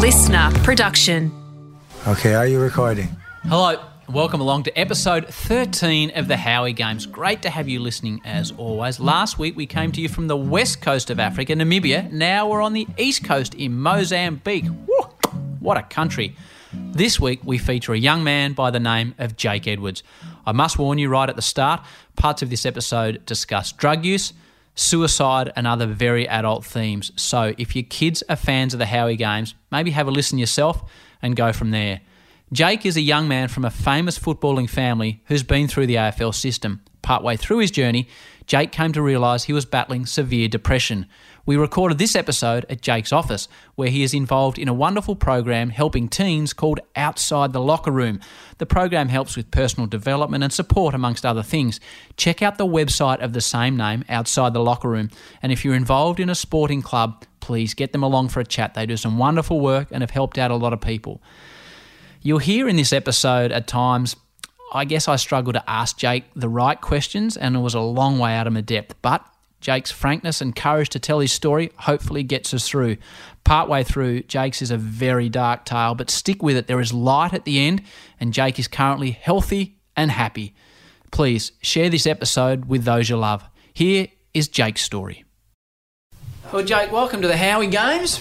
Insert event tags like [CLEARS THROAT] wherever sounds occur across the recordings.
listener production. Okay, are you recording? Hello, welcome along to episode 13 of the Howie Games. Great to have you listening as always. Last week we came to you from the west coast of Africa, Namibia. Now we're on the east coast in Mozambique. Woo, what a country. This week we feature a young man by the name of Jake Edwards. I must warn you right at the start parts of this episode discuss drug use, suicide, and other very adult themes. So if your kids are fans of the Howie Games, maybe have a listen yourself and go from there. Jake is a young man from a famous footballing family who's been through the AFL system. Partway through his journey, Jake came to realise he was battling severe depression. We recorded this episode at Jake's office, where he is involved in a wonderful program helping teens called Outside the Locker Room. The program helps with personal development and support, amongst other things. Check out the website of the same name, Outside the Locker Room. And if you're involved in a sporting club, please get them along for a chat. They do some wonderful work and have helped out a lot of people. You'll hear in this episode at times, I guess I struggled to ask Jake the right questions and it was a long way out of my depth, but Jake's frankness and courage to tell his story hopefully gets us through. Partway through, Jake's is a very dark tale, but stick with it. There is light at the end, and Jake is currently healthy and happy. Please share this episode with those you love. Here is Jake's story. Well, Jake, welcome to the Howie Games.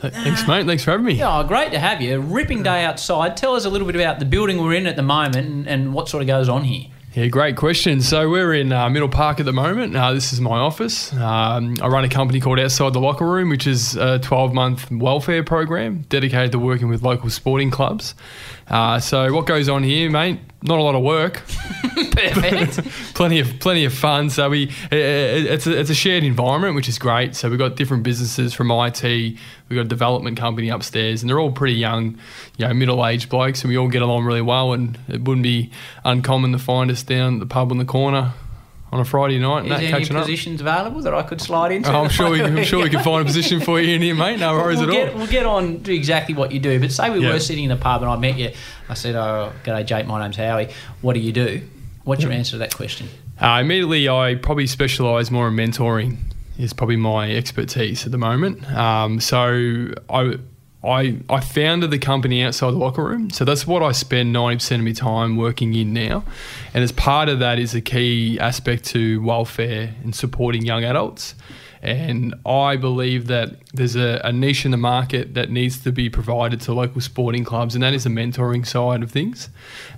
Thanks, mate. Thanks for having me. Yeah, oh, great to have you. Ripping day outside. Tell us a little bit about the building we're in at the moment and, and what sort of goes on here. Yeah, great question. So we're in uh, Middle Park at the moment. Uh, this is my office. Um, I run a company called Outside the Locker Room, which is a 12-month welfare program dedicated to working with local sporting clubs. Uh, so what goes on here, mate? Not a lot of work. [LAUGHS] Plenty of plenty of fun. So we it, it's a, it's a shared environment, which is great. So we've got different businesses from IT. We've got a development company upstairs, and they're all pretty young, you know, middle aged blokes, and we all get along really well. And it wouldn't be uncommon to find us down at the pub on the corner on a Friday night. Is there any catching up. positions available that I could slide into? Oh, I'm sure we, I'm sure we can find a position for you in here, mate. No worries we'll at get, all. We'll get on to exactly what you do. But say we Yeah. were sitting in the pub and I met you. I said, "Oh, g'day, Jake. My name's Howie. What do you do?" What's your answer to that question? Uh, immediately, I probably specialise more in mentoring. Is probably my expertise at the moment. Um, so I. I, I founded the company outside the locker room. So that's what I spend 90% of my time working in now. And as part of that is a key aspect to welfare and supporting young adults. And I believe that there's a, a niche in the market that needs to be provided to local sporting clubs, and that is the mentoring side of things.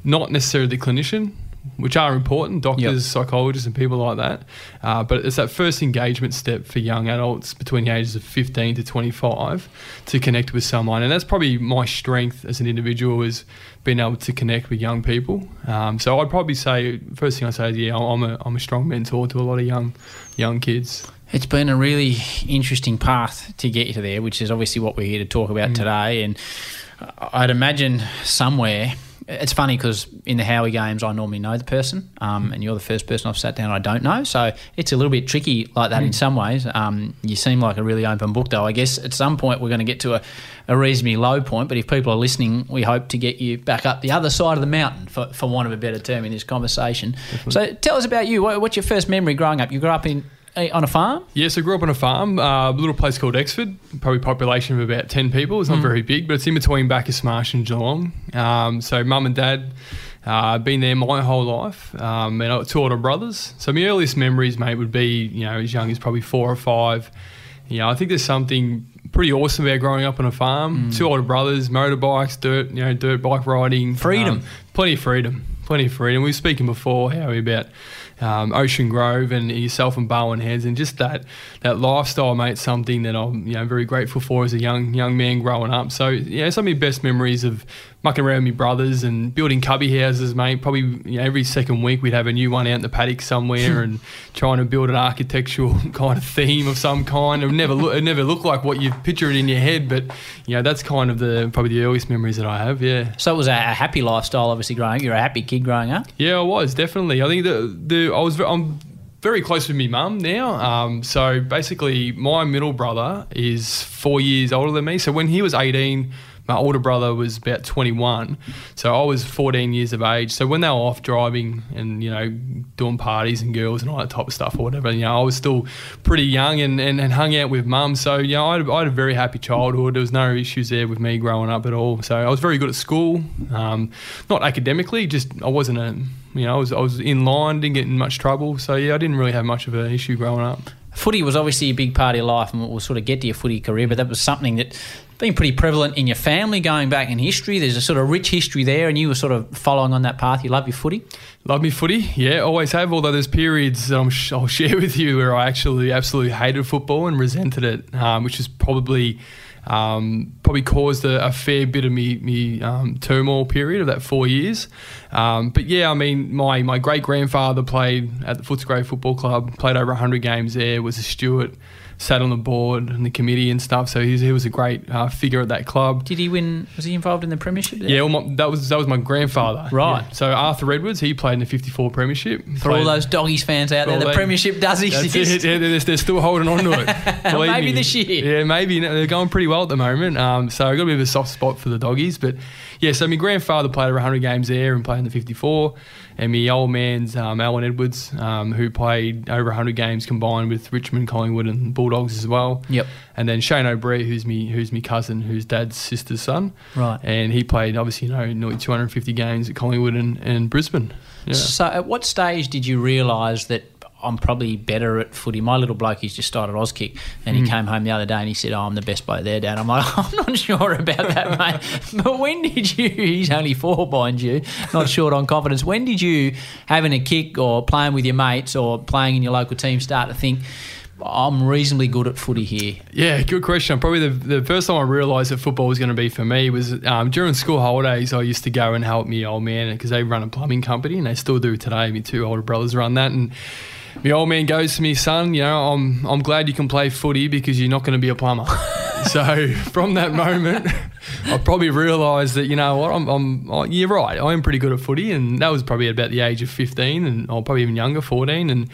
Not necessarily the clinician, which are important, doctors, psychologists, and people like that. Uh, but it's that first engagement step for young adults between the ages of 15 to 25 to connect with someone. And that's probably my strength as an individual is being able to connect with young people. Um, so I'd probably say, first thing I say is, yeah, I'm a, I'm a strong mentor to a lot of young young kids. It's been a really interesting path to get you to there, which is obviously what we're here to talk about today. And I'd imagine somewhere. It's funny because in the Howie games, I normally know the person, um, and you're the first person I've sat down I don't know. So it's a little bit tricky like that in some ways. Um, you seem like a really open book, though. I guess at some point we're going to get to a, a reasonably low point, but if people are listening, we hope to get you back up the other side of the mountain, for, for want of a better term, in this conversation. So tell us about you. What, what's your first memory growing up? You grew up in on a farm? Yes, I grew up on a farm, uh, a little place called Exford, probably population of about 10 people. It's not very big, but it's in between Bacchus Marsh and Geelong. Um, so, mum and dad, uh, been there my whole life, um, and I got two older brothers. So, my earliest memories, mate, would be, you know, as young as probably four or five. You know, I think there's something pretty awesome about growing up on a farm. Two older brothers, motorbikes, dirt, you know, dirt bike riding. Freedom. Um, plenty of freedom. Plenty of freedom. We were speaking before, Howie, about um, Ocean Grove and yourself and Barwon Heads, and just that that lifestyle, mate. Something that I'm you know very grateful for as a young young man growing up. So yeah, some of your best memories of mucking around with my brothers and building cubby houses, mate. Probably you know, every second week we'd have a new one out in the paddock somewhere [LAUGHS] and trying to build an architectural [LAUGHS] kind of theme of some kind. It never look, it never looked like what you picture it in your head, but you know that's kind of the probably the earliest memories that I have. Yeah. So it was a, happy lifestyle, obviously, growing. You're a happy kid growing up. Yeah, I was definitely. I think the the I was I'm very close with my mum now. Um, so basically, my middle brother is four years older than me. So when he was 18, my older brother was about 21, so I was 14 years of age. So when they were off driving and you know doing parties and girls and all that type of stuff or whatever, you know, I was still pretty young and, and, and hung out with mum. So you know, I had, I had a very happy childhood. There was no issues there with me growing up at all. So I was very good at school, um, not academically, just I wasn't a you know I was I was in line, didn't get in much trouble. So yeah, I didn't really have much of an issue growing up. Footy was obviously a big part of your life, and we'll sort of get to your footy career, but that was something that been pretty prevalent in your family going back in history. There's a sort of rich history there, and you were sort of following on that path. You love your footy. Love me footy, yeah, always have. Although there's periods that I'm sh- I'll [LAUGHS] share with you where I actually absolutely hated football and resented it, um, which is probably um, probably caused a, a, fair bit of me, me um, turmoil period of that four years. Um, but yeah, I mean, my, my great grandfather played at the Footscray Football Club, played over 100 games there, was a steward sat on the board and the committee and stuff. So he was a great uh, figure at that club. Did he win? Was he involved in the premiership? There? Yeah, well, my, that was that was my grandfather. Right. Yeah. So Arthur Edwards, he played in the '54 premiership. For all those doggies fans out there, the they, premiership does exist. It, yeah, they're, they're, still holding on to it. [LAUGHS] maybe me. this year. Yeah, maybe they're going pretty well at the moment. Um, so I got a bit of a soft spot for the doggies, but yeah. So my grandfather played over 100 games there and played in the '54 and my old man's um, Alan Edwards, um, who played over 100 games combined with Richmond, Collingwood, and Bulldogs as well. Yep. And then Shane O'Brien, who's me, who's me cousin, who's dad's sister's son. Right. And he played obviously you know nearly 250 games at Collingwood and, and Brisbane. Yeah. So, at what stage did you realise that I'm probably better at footy. My little bloke, he's just started Auskick, and he mm. came home the other day and he said, "Oh, I'm the best player there, Dad." I'm like, [LAUGHS] "I'm not sure about that, [LAUGHS] mate." But when did you? [LAUGHS] He's only four, mind you. Not short on confidence. When did you, having a kick or playing with your mates or playing in your local team, start to think? I'm reasonably good at footy here? Yeah, good question. Probably the, the first time I realised that football was going to be for me was um, during school holidays. I used to go and help my old man because they run a plumbing company and they still do today. My two older brothers run that, and my old man goes to me, son, you know, I'm I'm glad you can play footy because you're not going to be a plumber. [LAUGHS] so from that moment, I probably realised that you know what, I'm, I'm oh, you're right. I am pretty good at footy, and that was probably about the age of 15, and or probably even younger, 14, and.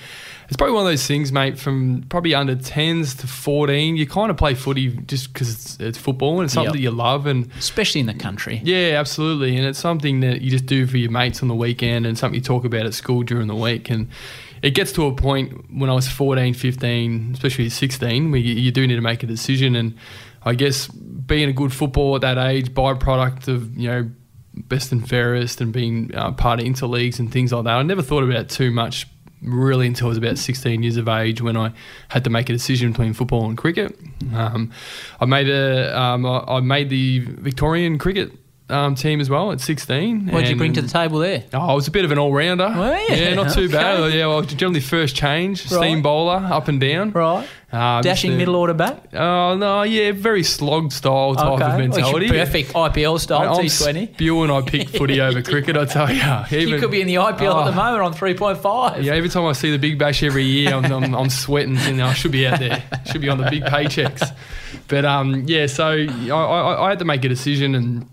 It's probably one of those things, mate. From probably under tens to fourteen, you kind of play footy just because it's, it's, football and it's something yep. that you love, and especially in the country. Yeah, absolutely, and it's something that you just do for your mates on the weekend, and something you talk about at school during the week. And it gets to a point when I was 14, 15, especially 16, where you, you do need to make a decision. And I guess being a good footballer at that age, byproduct of, you know, best and fairest and being uh, part of interleagues and things like that, I never thought about it too much really until I was about 16 years of age when I had to make a decision between football and cricket. Um, I made a um, I made the Victorian cricket um, team as well at 16. What did you bring to the table there? Oh, I was a bit of an all rounder. Yeah, not too okay. bad. Yeah, well, generally first change, right. steam bowler, up and down. Right. Uh, Dashing middle order back? Oh, uh, no, yeah, very slog style type okay. of mentality. Well, perfect IPL style, T20. Spewing I pick footy [LAUGHS] over cricket, I tell you. Even, you could be in the IPL oh, at the moment on 3.5. Yeah, every time I see the Big Bash every year, I'm, I'm, I'm sweating and I should be out there. Should be on the big paychecks. But um, yeah, so I, I, I had to make a decision and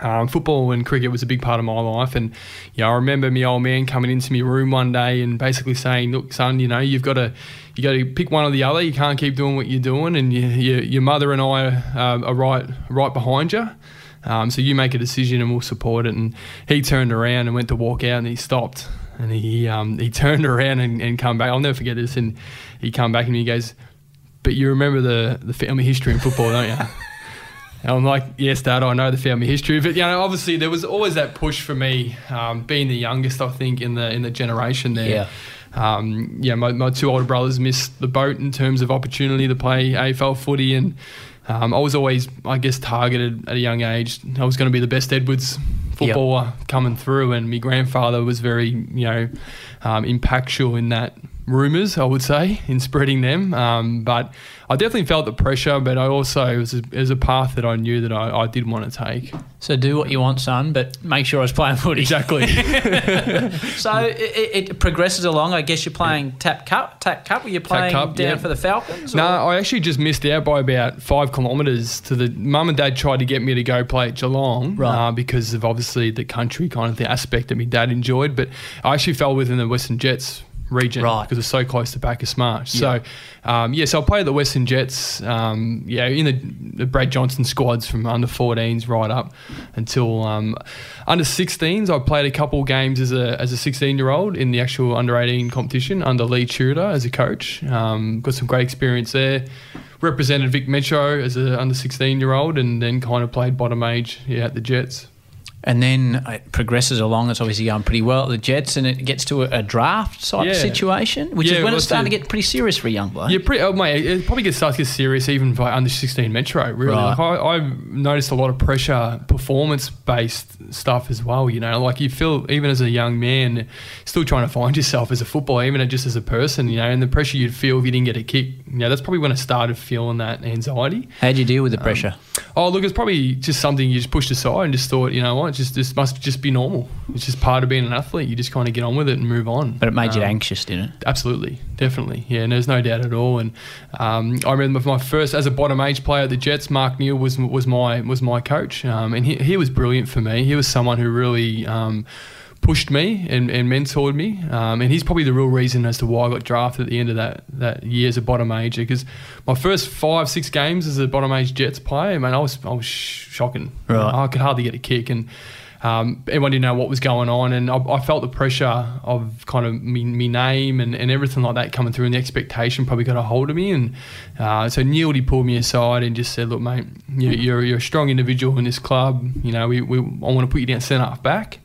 um, football and cricket was a big part of my life, and you know, I remember my old man coming into my room one day and basically saying, "Look, son, you know, you've got to you got to pick one or the other. You can't keep doing what you're doing, and you, you, your mother and I are, are right right behind you. Um, so you make a decision, and we'll support it." And he turned around and went to walk out, and he stopped, and he um, he [LAUGHS] turned around and, and come back. I'll never forget this, and he come back and he goes, "But you remember the the family history in football, don't you?" [LAUGHS] And I'm like, yes, Dad, I know the family history, but you know, obviously there was always that push for me, um, being the youngest, I think, in the in the generation there. Yeah. Um, yeah, my, my two older brothers missed the boat in terms of opportunity to play AFL footy, and um, I was always, I guess, targeted at a young age. I was going to be the best Edwards footballer yep. coming through, and my grandfather was very, you know, um, impactful in that rumours, I would say, in spreading them. Um, but I definitely felt the pressure, but I also, it was a, it was a path that I knew that I, I, did want to take. So do what you want, son, but make sure I was playing footy. Exactly. [LAUGHS] [LAUGHS] so it, it, progresses along. I guess you're playing TAC Cup. TAC Cup, were you playing Cup, down yeah. for the Falcons? No, I actually just missed out by about five kilometres to the. Mum and dad tried to get me to go play at Geelong right. uh, because of obviously the country kind of the aspect that my dad enjoyed, but I actually fell within the Western Jets region Right. because it's so close to Bacchus Marsh. So, um, yeah, so I played at the Western Jets, um, yeah, in the, the Brad Johnson squads from under 14s right up until um, under 16s. I played a couple of games as a as a 16 year old in the actual under 18 competition under Lee Tudor as a coach. Um, got some great experience there. Represented Vic Metro as a under 16 year old, and then kind of played bottom age yeah, at the Jets. And then it progresses along. It's obviously going pretty well at the Jets, and it gets to a, a draft type Yeah. situation, which Yeah, is when it's starting to get pretty serious for a young bloke. Yeah, pretty, oh, mate, it probably gets starts to get serious even by under 16 Metro, really. Right. Like I, I've noticed a lot of pressure, performance based stuff as well, you know. Like you feel, even as a young man, still trying to find yourself as a footballer, even just as a person, you know, and the pressure you'd feel if you didn't get a kick. You know, that's probably when I started feeling that anxiety. How'd you deal with the Um, pressure? Oh, look, it's probably just something you just pushed aside and just thought, you know what, just this must just be normal. It's just part of being an athlete. You just kind of get on with it and move on. but it made you Um, anxious, didn't it? Absolutely, definitely, yeah. And there's no doubt at all. And um, I remember my first as a bottom age player at the Jets. Mark Neal was was my was my coach, um, and he he was brilliant for me. He was someone who really. Um, Pushed me and, and mentored me, um, and he's probably the real reason as to why I got drafted at the end of that that year as a bottom ager. Because my first five six games as a bottom age Jets player, man, I was I was sh- shocking. Right. I could hardly get a kick, and um, everyone didn't know what was going on, and I, I felt the pressure of kind of me, me name and, and everything like that coming through, and the expectation probably got a hold of me. And uh, so Neil, he pulled me aside and just said, "Look, mate, you, you're you're a strong individual in this club. You know, we, we I want to put you down centre half back."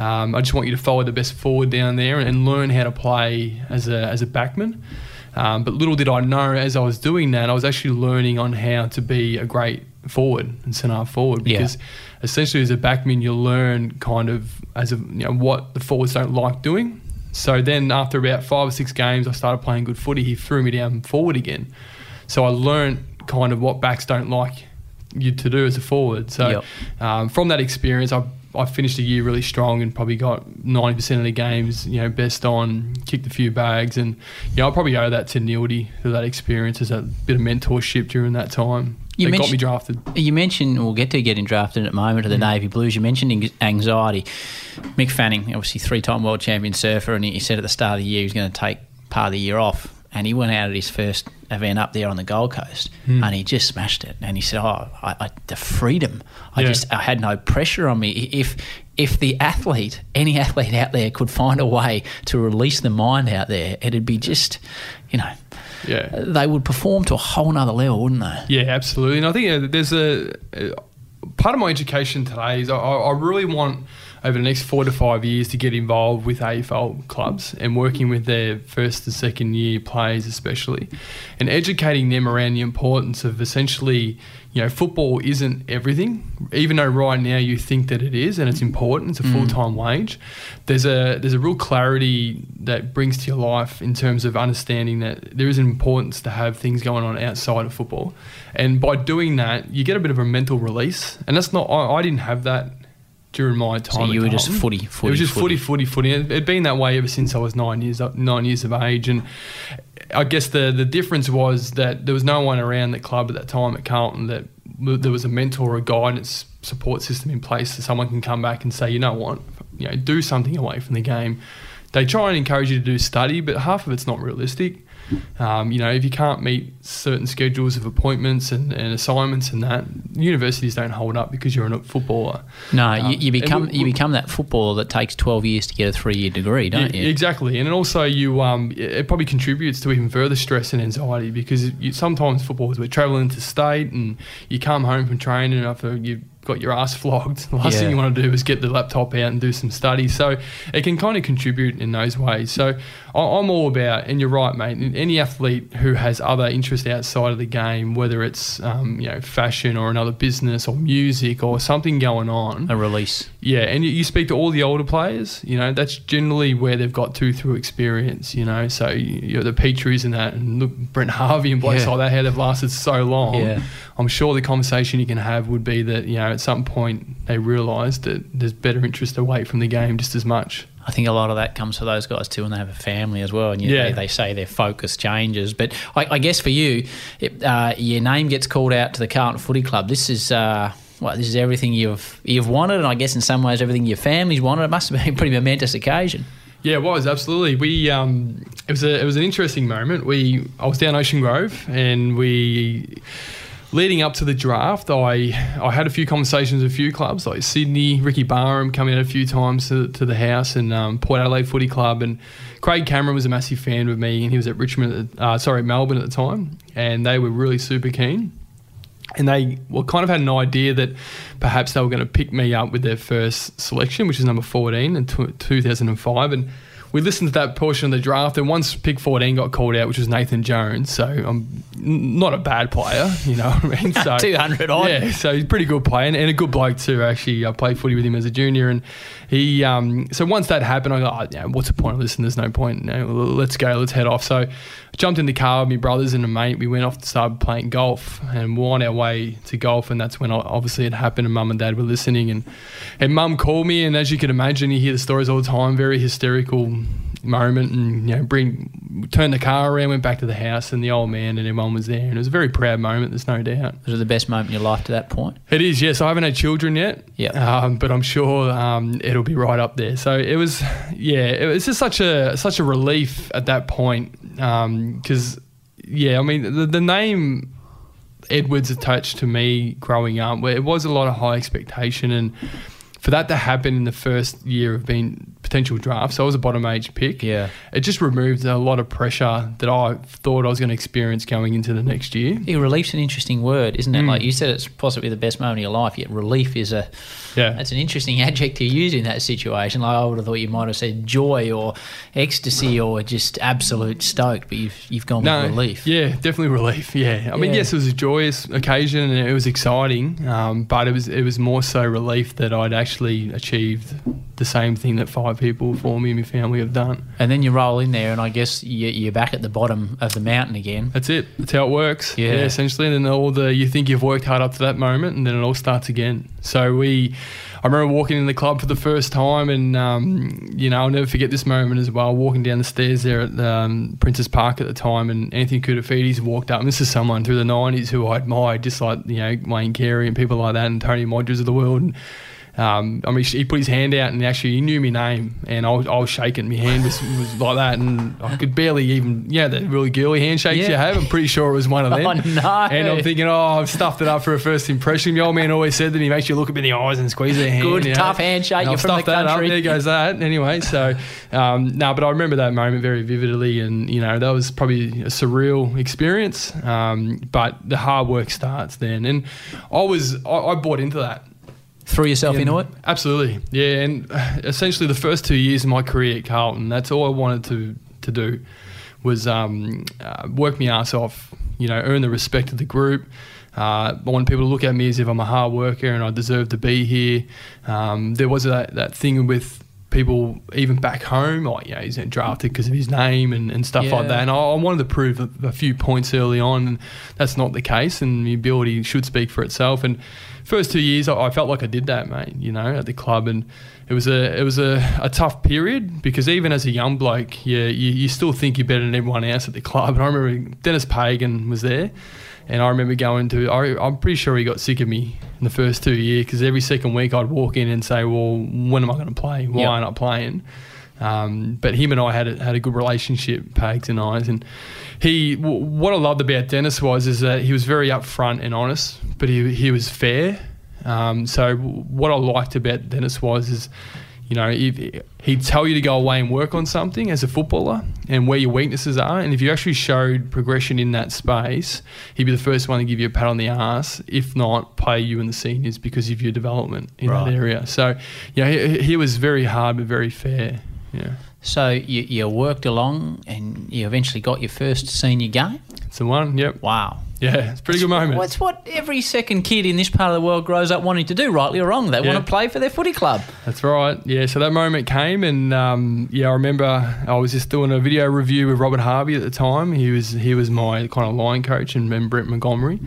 Um, I just want you to follow the best forward down there and, and learn how to play as a, as a backman. Um, but little did I know, as I was doing that, I was actually learning on how to be a great forward and centre half forward Yeah. because essentially as a backman you learn kind of as a you know what the forwards don't like doing. So then after about five or six games, I started playing good footy. He threw me down forward again. So I learned kind of what backs don't like you to do as a forward. So Yep. um, from that experience, I I finished the year really strong and probably got ninety percent of the games, you know, best on, kicked a few bags, and you know I probably owe that to Nildy for that experience, as a bit of mentorship during that time. You that got me drafted. You mentioned we'll get to getting drafted at the moment to the Mm. Navy Blues. You mentioned anxiety. Mick Fanning, obviously three-time world champion surfer, and he he said at the start of the year he was going to take part of the year off, and he went out at his first event up there on the Gold Coast, Hmm. and he just smashed it. And he said, "Oh, I, I, the freedom! I Yeah. just I had no pressure on me. If if the athlete, any athlete out there, could find a way to release the mind out there, it'd be just, you know." Yeah. They would perform to a whole nother level, wouldn't they? Yeah, absolutely. And I think uh, there's a, uh part of my education today is I, I really want over the next four to five years to get involved with AFL clubs and working with their first and second year players especially and educating them around the importance of essentially you know football isn't everything. Even though right now you think that it is and it's important it's a mm. full-time wage there's a there's a real clarity that brings to your life in terms of understanding that there is an importance to have things going on outside of football. And by doing that you get a bit of a mental release. And that's not I, I didn't have that during my time So you were just footy, footy, it was just footy. footy, footy, footy. It'd been that way ever since I was nine years nine years of age, and I guess the the difference was that there was no one around the club at that time at Carlton that there was a mentor or a guidance support system in place so someone can come back and say, you know what, you know, do something away from the game. They try and encourage you to do study, but half of it's not realistic. Um, you know, if you can't meet certain schedules of appointments and, and assignments and that, universities don't hold up because you're a footballer. No, Um, you, you become we- you become that footballer that takes twelve years to get a three year degree, don't Yeah, you? Exactly, and also you um, it probably contributes to even further stress and anxiety because you, sometimes footballers we're travelling into state and you come home from training after you've got your ass flogged. [LAUGHS] The last Yeah. thing you want to do is get the laptop out and do some study. So it can kind of contribute in those ways. So I'm all about, and you're right, mate. Any athlete who has other interests outside of the game, whether it's um, you know fashion or another business or music or something going on, A release. yeah, and you, speak to all the older players, you know, that's generally where they've got to through experience, you know. So you- you're the Petries and that, and look, Brent Harvey and blokes Yeah. like that, how they've lasted so long. Yeah. I'm sure the conversation you can have would be that, you know, at some point they realised that there's better interest away from the game just as much. I think a lot of that comes for those guys too when they have a family as well. And you, Yeah. they, they say their focus changes. But I, I guess for you, it, uh, your name gets called out to the Carlton Footy Club. This is. Uh, well, this is everything you've you've wanted, and I guess in some ways everything your family's wanted. It must have been a pretty momentous occasion. Yeah, it was absolutely. We um, it was a it was an interesting moment. We I was down Ocean Grove and we leading up to the draft, I I had a few conversations with a few clubs like Sydney, Ricky Barham coming out a few times to, to the house, and um, Port Adelaide Footy Club, and Craig Cameron was a massive fan with me, and he was at Richmond, uh, sorry Melbourne at the time, and they were really super keen. And they well, kind of had an idea that perhaps they were going to pick me up with their first selection, which is number 14 in 2005. And we listened to that portion of the draft, and once pick 14 got called out, which was Nathan Jones, so I'm not a bad player, you know what I mean? [LAUGHS] So 200 odd. Yeah, so he's a pretty good player and, and, a good bloke too, actually. I played footy with him as a junior, and he, um, so once that happened, I thought, oh, yeah, what's the point of listening? There's no point. You know, let's go, let's head off. So I jumped in the car with my brothers and a mate. We went off to start playing golf, and we're on our way to golf, and that's when obviously it happened, and mum and dad were listening, and, and mum called me, and as you can imagine, you hear the stories all the time, very hysterical moment and you know bring turned the car around went back to the house and the old man and everyone was there. And it was a very proud moment there's no doubt. It was the best moment in your life to that point? It is yes. I haven't had children yet yeah. um, but I'm sure um, it'll be right up there. So it was yeah it was just such a such a relief at that point because um, yeah I mean the, the name Edwards attached to me growing up where it was a lot of high expectation. And for that to happen in the first year of being potential draft, so I was a bottom age pick. Yeah, it just removed a lot of pressure that I thought I was going to experience going into the next year. Yeah, relief's an interesting word, isn't it? Mm. Like you said, it's possibly the best moment of your life. Yet relief is a yeah, that's an interesting adjective to use in that situation. Like I would have thought you might have said joy or ecstasy or just absolute stoked, but you've you've gone no, with relief. Yeah, definitely relief. Yeah, I mean, yes, it was a joyous occasion and it was exciting, um, but it was it was more so relief that I'd actually achieved the same thing that five people before me and my family have done. And then you roll in there, and I guess you're back at the bottom of the mountain again. That's it. That's how it works. Yeah, yeah essentially. And then all the you think you've worked hard up to that moment, and then it all starts again. So we. I remember walking in the club for the first time, and um, you know I'll never forget this moment as well. Walking down the stairs there at um, Princes Park at the time, and Anthony Koutoufides walked up. And this is someone through the '90s who I admired, just like you know Wayne Carey and people like that, and Tony Modras of the world. And um, I mean, he put his hand out and actually he knew my name, and I was, I was shaking. My hand was, was like that, and I could barely even, yeah, the really girly handshakes yeah. you have. I'm pretty sure it was one of them. [LAUGHS] Oh, no. And I'm thinking, oh, I've stuffed it up for a first impression. The old man always said that he makes you look up in the eyes and squeeze their hand. Good, you know? tough handshake. You're from the that country. Up. There goes that. Anyway, so, um, no, but I remember that moment very vividly, and, you know, that was probably a surreal experience. Um, but the hard work starts then. And I was, I, I bought into that threw yourself yeah, into it? Absolutely, yeah. And essentially, the first two years of my career at Carlton, that's all I wanted to to do was um, uh, work my ass off. You know, earn the respect of the group. Uh, I want people to look at me as if I'm a hard worker and I deserve to be here. Um, there was that, that thing with people even back home, like, you know, he's drafted because of his name and, and stuff yeah. like that. And I, I, wanted to prove a, a, few points early on, and that's not the case. And the ability should speak for itself. And first two years, I, I felt like I did that, mate. You know, at the club, and it was a it was a, a tough period because even as a young bloke, yeah, you, you still think you're better than everyone else at the club. [LAUGHS] And I remember Dennis Pagan was there. And I remember going to, I, am pretty sure he got sick of me in the first two years because every second week I'd walk in and say, well, when am I going to play? Why yep. aren't I playing? Um, but him and I had a, had a good relationship, Pags and I. And he, w- what I loved about Dennis was is that he was very upfront and honest, but he, he was fair. Um, so what I liked about Dennis was is you know, he'd tell you to go away and work on something as a footballer and where your weaknesses are. And if you actually showed progression in that space, he'd be the first one to give you a pat on the ass, if not pay you in the seniors because of your development in right. that area. So, yeah, he, he was very hard but very fair. Yeah. So you, you worked along and you eventually got your first senior game? It's the one, yep. Wow. Yeah, it's a pretty good moment. Well, it's what every second kid in this part of the world grows up wanting to do, rightly or wrong. They yeah. want to play for their footy club. That's right. Yeah, so that moment came, and um, yeah, I remember I was just doing a video review with Robert Harvey at the time. He was he was my kind of line coach, and, and Brett Montgomery.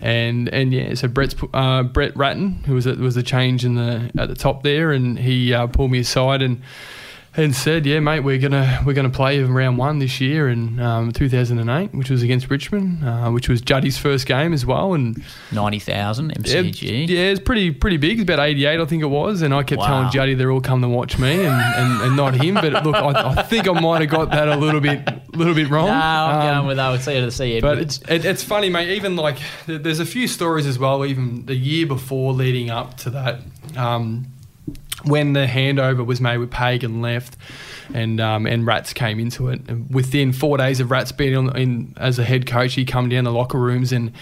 And and yeah, so Brett's uh, Brett Ratten, who was a, was a change in the at the top there, and he uh, pulled me aside and and said, "Yeah, mate, we're gonna we're gonna play round one this year in um, 2008, which was against Richmond, uh, which was Juddy's first game as well, and ninety thousand MCG. Yeah, yeah, it's pretty pretty big. It's about 88, I think it was, and I kept Wow. telling Juddy they're all come to watch me and, and, and not him. But look, I, I think I might have got that a little bit little bit wrong. No, I'm Um, going with I would see it to see but it's it, it's funny, mate. Even like there's a few stories as well. Even the year before, leading up to that, um, when the handover was made with Pagan left, and um, and Rats came into it. And within four days of Rats being in as a head coach, he come down the locker rooms and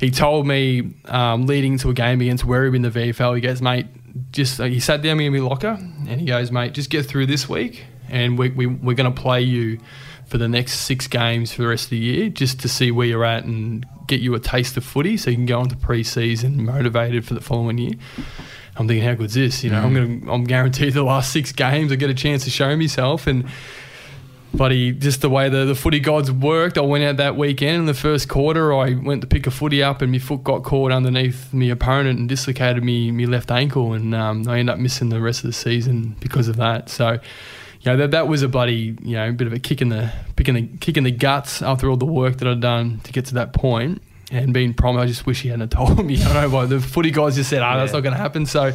he told me um, leading to a game against Werribee in the VFL. He goes, mate, just uh, he sat down in my locker and he goes, mate, just get through this week, and we, we we're going to play you for the next six games for the rest of the year, just to see where you're at and get you a taste of footy, so you can go into pre-season motivated for the following year. I'm thinking, how good's this? You know, I'm gonna, I'm guaranteed the last six games I get a chance to show myself, and buddy, just the way the, the footy gods worked, I went out that weekend in the first quarter. I went to pick a footy up, and my foot got caught underneath my opponent and dislocated me my left ankle, and um, I ended up missing the rest of the season because of that. So, you know, that that was a bloody, you know, a bit of a kick in the kick in the kick in the guts after all the work that I'd done to get to that point. And being promised, I just wish he hadn't [LAUGHS] told me. I don't know why the footy guys just said, "Ah, that's Yeah. not going to happen." So.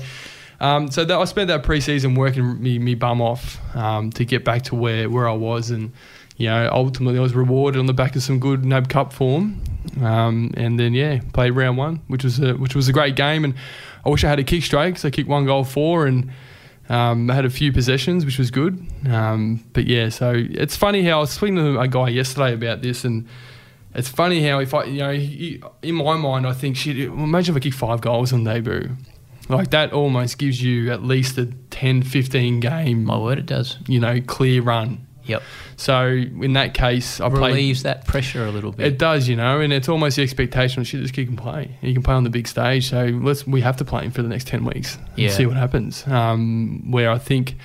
Um, so that, I spent that preseason working me, me bum off um, to get back to where, where I was, and you know ultimately I was rewarded on the back of some good NAB Cup form, um, and then yeah played round one, which was a, which was a great game, and I wish I had a kick straight because I kicked one goal four and um, I had a few possessions, which was good, um, but yeah, so it's funny how I was speaking to a guy yesterday about this and. It's funny how if I, you know, he- in my mind, I think, shit, imagine if I kick five goals on debut. Like that almost gives you at least a 10, 15 game, My word, it does. you know, clear run. Yep. So in that case, I played. Relieves that pressure a little bit. It does, you know, and it's almost the expectation. Shit, just keep and play. You can play on the big stage, so let's. We have to play him for the next ten weeks and Yeah. see what happens. Um, where I think,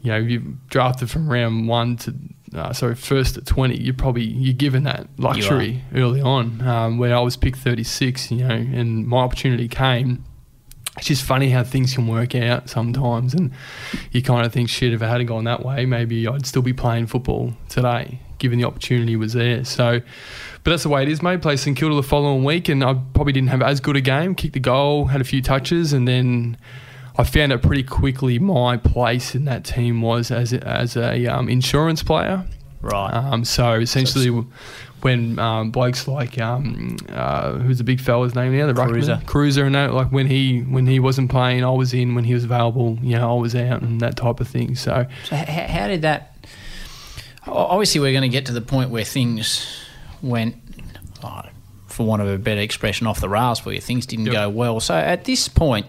you know, you drafted from round one to, uh, sorry, first at twenty. You're probably you're given that luxury early on. Um, where I was picked thirty six, you know, and my opportunity came. It's just funny how things can work out sometimes, and you kind of think, shit, if I hadn't gone that way, maybe I'd still be playing football today, given the opportunity was there. So, but that's the way it is, mate. Played St Kilda the following week, and I probably didn't have as good a game. Kicked the goal, had a few touches, and then I found out pretty quickly my place in that team was as a, as a um, insurance player. right. Um, so essentially, when um, blokes like um, uh, who's the big fella's name now, the Cruiser. ruckman, cruiser, and that, like when he when he wasn't playing, I was in. When he was available, you know, I was out, and that type of thing. So So h- how did that? Obviously, we're going to get to the point where things went, oh, for want of a better expression, off the rails for you. Things didn't Yep. go well. So at this point,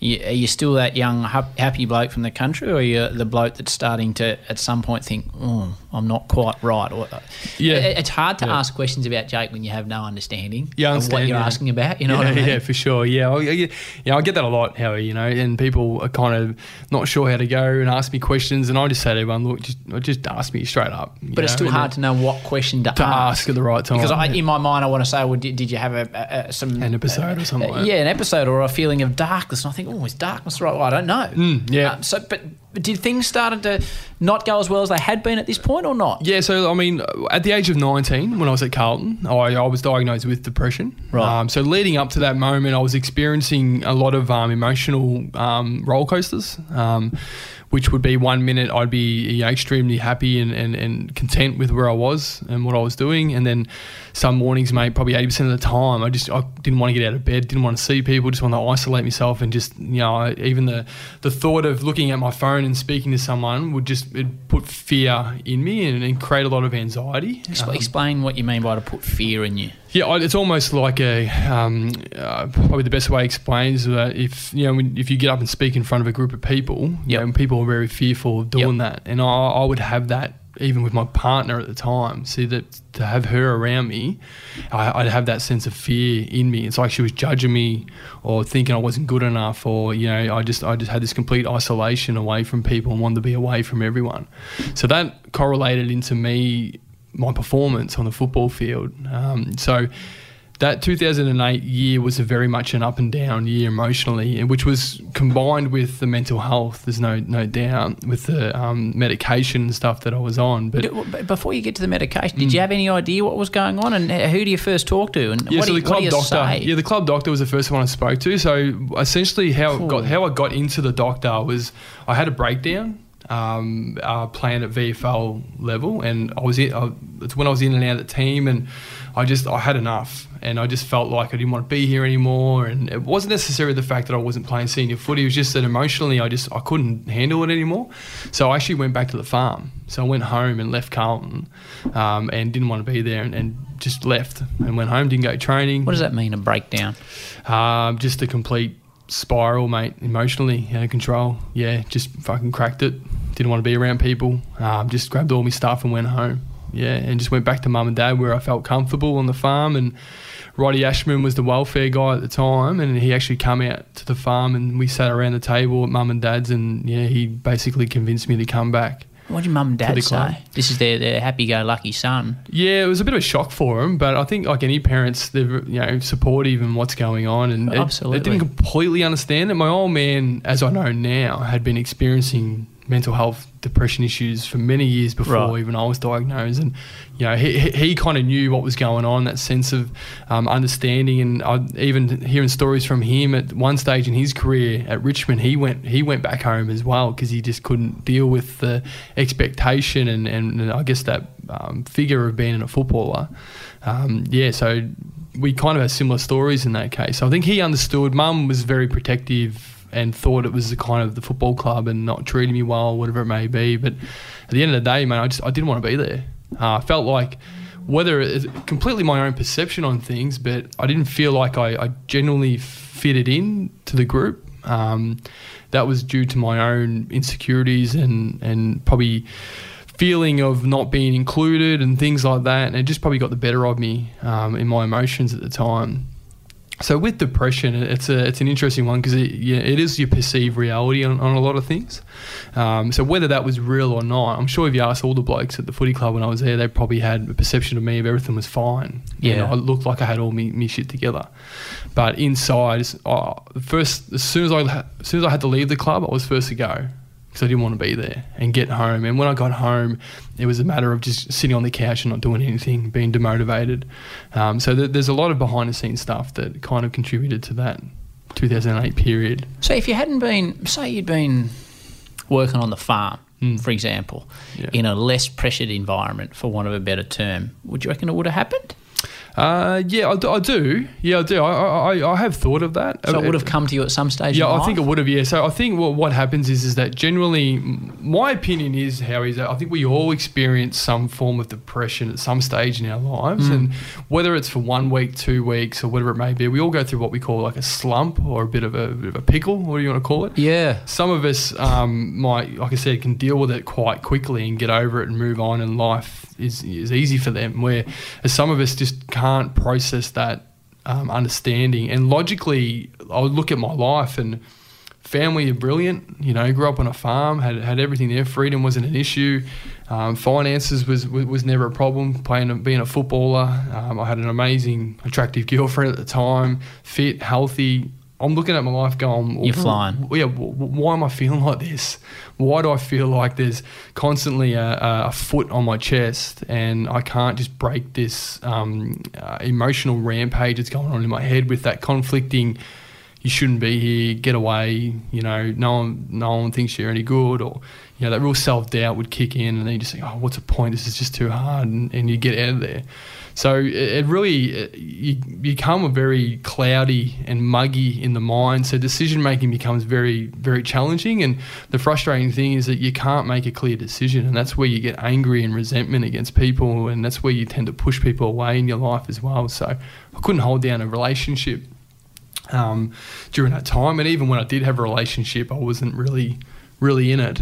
you, are you still that young, happy bloke from the country, or are you the bloke that's starting to, at some point, think, "Oh, I'm not quite right"? Or, uh, Yeah. It- it's hard to Yeah. ask questions about Jake when you have no understanding Yeah, I of what understand, you're yeah. asking about. You know yeah, I mean? yeah, for sure. Yeah, I, yeah, I get that a lot, Howie. You know, and people are kind of not sure how to go and ask me questions, and I just say to everyone, look, just uh, just ask me straight up. But it's still and hard to know what question to, to ask at the right time. Because I, in my mind, I want to say, well, did, did you have a, a, a some An episode or something like yeah, an episode or a feeling of darkness? And I think, oh, is darkness right? Well, I don't know. Mm, yeah. Um, so, but, but did things started to not go as well as they had been at this point, or not? Yeah, so I mean, at the age of 19, when I was at Carlton, I, I was diagnosed with depression. Right. Um, so leading up to that moment, I was experiencing a lot of um, emotional um, roller coasters. Um, which would be one minute I'd be you know, extremely happy and, and, and content with where I was and what I was doing, and then some mornings, mate, probably eighty percent of the time, I just I didn't want to get out of bed, didn't want to see people, just want to isolate myself, and just you know I- even the the thought of looking at my phone and speaking to someone would just it put fear in me and, and create a lot of anxiety. Um, Explain what you mean by to put fear in you. Yeah, it's almost like a um, uh, probably the best way to explain is that if you know if you get up and speak in front of a group of people, you know, and people are very fearful of doing that, and I, I would have that even with my partner at the time. See that to have her around me, I, I'd have that sense of fear in me. It's like she was judging me or thinking I wasn't good enough, or you know, I just I just had this complete isolation away from people and wanted to be away from everyone. So that correlated into me my performance on the football field. Um, so that 2008 year was a very much an up and down year emotionally, which was combined with the mental health. There's no no doubt with the um, medication and stuff that I was on. But before you get to the medication, did mm. you have any idea what was going on, and who do you first talk to, and yeah, what, so do the club doctor, say? Yeah, the club doctor was the first one I spoke to. So essentially, how cool. got how I got into the doctor was I had a breakdown um, uh, playing at VFL level, and I was in, uh, it's when I was in and out of the team, and I just I had enough, and I just felt like I didn't want to be here anymore. And it wasn't necessarily the fact that I wasn't playing senior footy; it was just that emotionally I just I couldn't handle it anymore. So I actually went back to the farm. So I went home and left Carlton, um, and didn't want to be there, and, and, just left and went home. Didn't go training. What does that mean? A breakdown? Um, just a complete spiral, mate. Emotionally out of control. Yeah, just fucking cracked it. Didn't want to be around people. Um, just grabbed all my stuff and went home. Yeah, and just went back to mum and dad where I felt comfortable on the farm. And Roddy Ashman was the welfare guy at the time, and he actually come out to the farm and we sat around the table at mum and dad's, and yeah, he basically convinced me to come back. What did mum and dad say? This is their, their happy-go-lucky son. Yeah, it was a bit of a shock for them, but I think like any parents, they're you know supportive in what's going on, and Absolutely. It, they didn't completely understand it. My old man, as I know now, had been experiencing mental health depression issues for many years before right. even I was diagnosed. And you know he, he kind of knew what was going on that sense of um, understanding. And I, even hearing stories from him at one stage in his career at Richmond he went he went back home as well because he just couldn't deal with the expectation and, and, and I guess that um, figure of being a footballer. Um, yeah so we kind of had similar stories in that case. I think he understood mum was very protective and thought it was the kind of the football club and not treating me well, whatever it may be. But at the end of the day, man, I just I didn't want to be there. Uh, I felt like whether it's completely my own perception on things, but I didn't feel like I, I genuinely fitted in to the group. Um, that was due to my own insecurities and and probably feeling of not being included and things like that. And it just probably got the better of me um, in my emotions at the time so with depression, it's a it's an interesting one because it, yeah, it is your perceived reality on, on a lot of things. Um, so whether that was real or not, I'm sure if you asked all the blokes at the footy club when I was there, they probably had a perception of me of everything was fine. Yeah, you know, I looked like I had all me, me shit together, but inside, oh, first as soon as I as soon as I had to leave the club, I was first to go because I didn't want to be there and get home. And when I got home, it was a matter of just sitting on the couch and not doing anything, being demotivated. Um, so th- there's a lot of behind the scenes stuff that kind of contributed to that 2008 period. So if you hadn't been, say you'd been working on the farm, mm. for example, yeah. in a less pressured environment, for want of a better term, would you reckon it would have happened? Uh, yeah, I do, I do. Yeah, I do. I, I, I have thought of that. So it would have come to you at some stage. Yeah, I think it would have. Yeah. So I think what what happens is is that generally, my opinion is how is that I think we all experience some form of depression at some stage in our lives, mm. and whether it's for one week, two weeks, or whatever it may be, we all go through what we call like a slump or a bit of a, bit of a pickle. What do you want to call it? Yeah. Some of us um, might, like I said, can deal with it quite quickly and get over it and move on, and life is is easy for them. Where some of us just can't can't process that um, understanding. And logically, I would look at my life and family are brilliant. You know, grew up on a farm, had had everything there. Freedom wasn't an issue. Um, finances was, was, was never a problem. Playing being a footballer, um, I had an amazing, attractive girlfriend at the time. Fit, healthy. I'm looking at my life going, You're flying. Yeah, why am I feeling like this? Why do I feel like there's constantly a, a foot on my chest and I can't just break this um, uh, emotional rampage that's going on in my head with that conflicting, you shouldn't be here, get away, you know, no one, no one thinks you're any good, or, you know, that real self doubt would kick in and then you just think, oh, what's the point? This is just too hard, and, and you get out of there. So it, really, you become very cloudy and muggy in the mind. So decision making becomes very, very challenging. And the frustrating thing is that you can't make a clear decision. And that's where you get angry and resentment against people. And that's where you tend to push people away in your life as well. So I couldn't hold down a relationship um, during that time. And even when I did have a relationship, I wasn't really, really in it.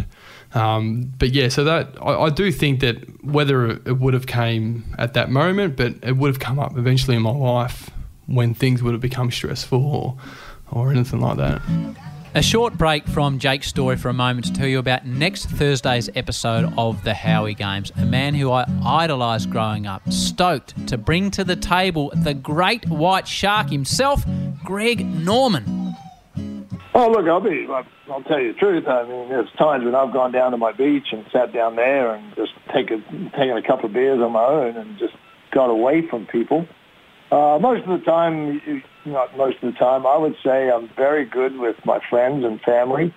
Um, but yeah, so that I, I, do think that whether it would have came at that moment, but it would have come up eventually in my life when things would have become stressful or, or anything like that. A short break from Jake's story for a moment to tell you about next Thursday's episode of the Howie Games. A man who I idolised growing up, stoked to bring to the table the great white shark himself, Greg Norman. Oh, look, I'll be, I'll tell you the truth. I mean, there's times when I've gone down to my beach and sat down there and just taken, taken a couple of beers on my own and just got away from people. Uh, most of the time, not most of the time, I would say I'm very good with my friends and family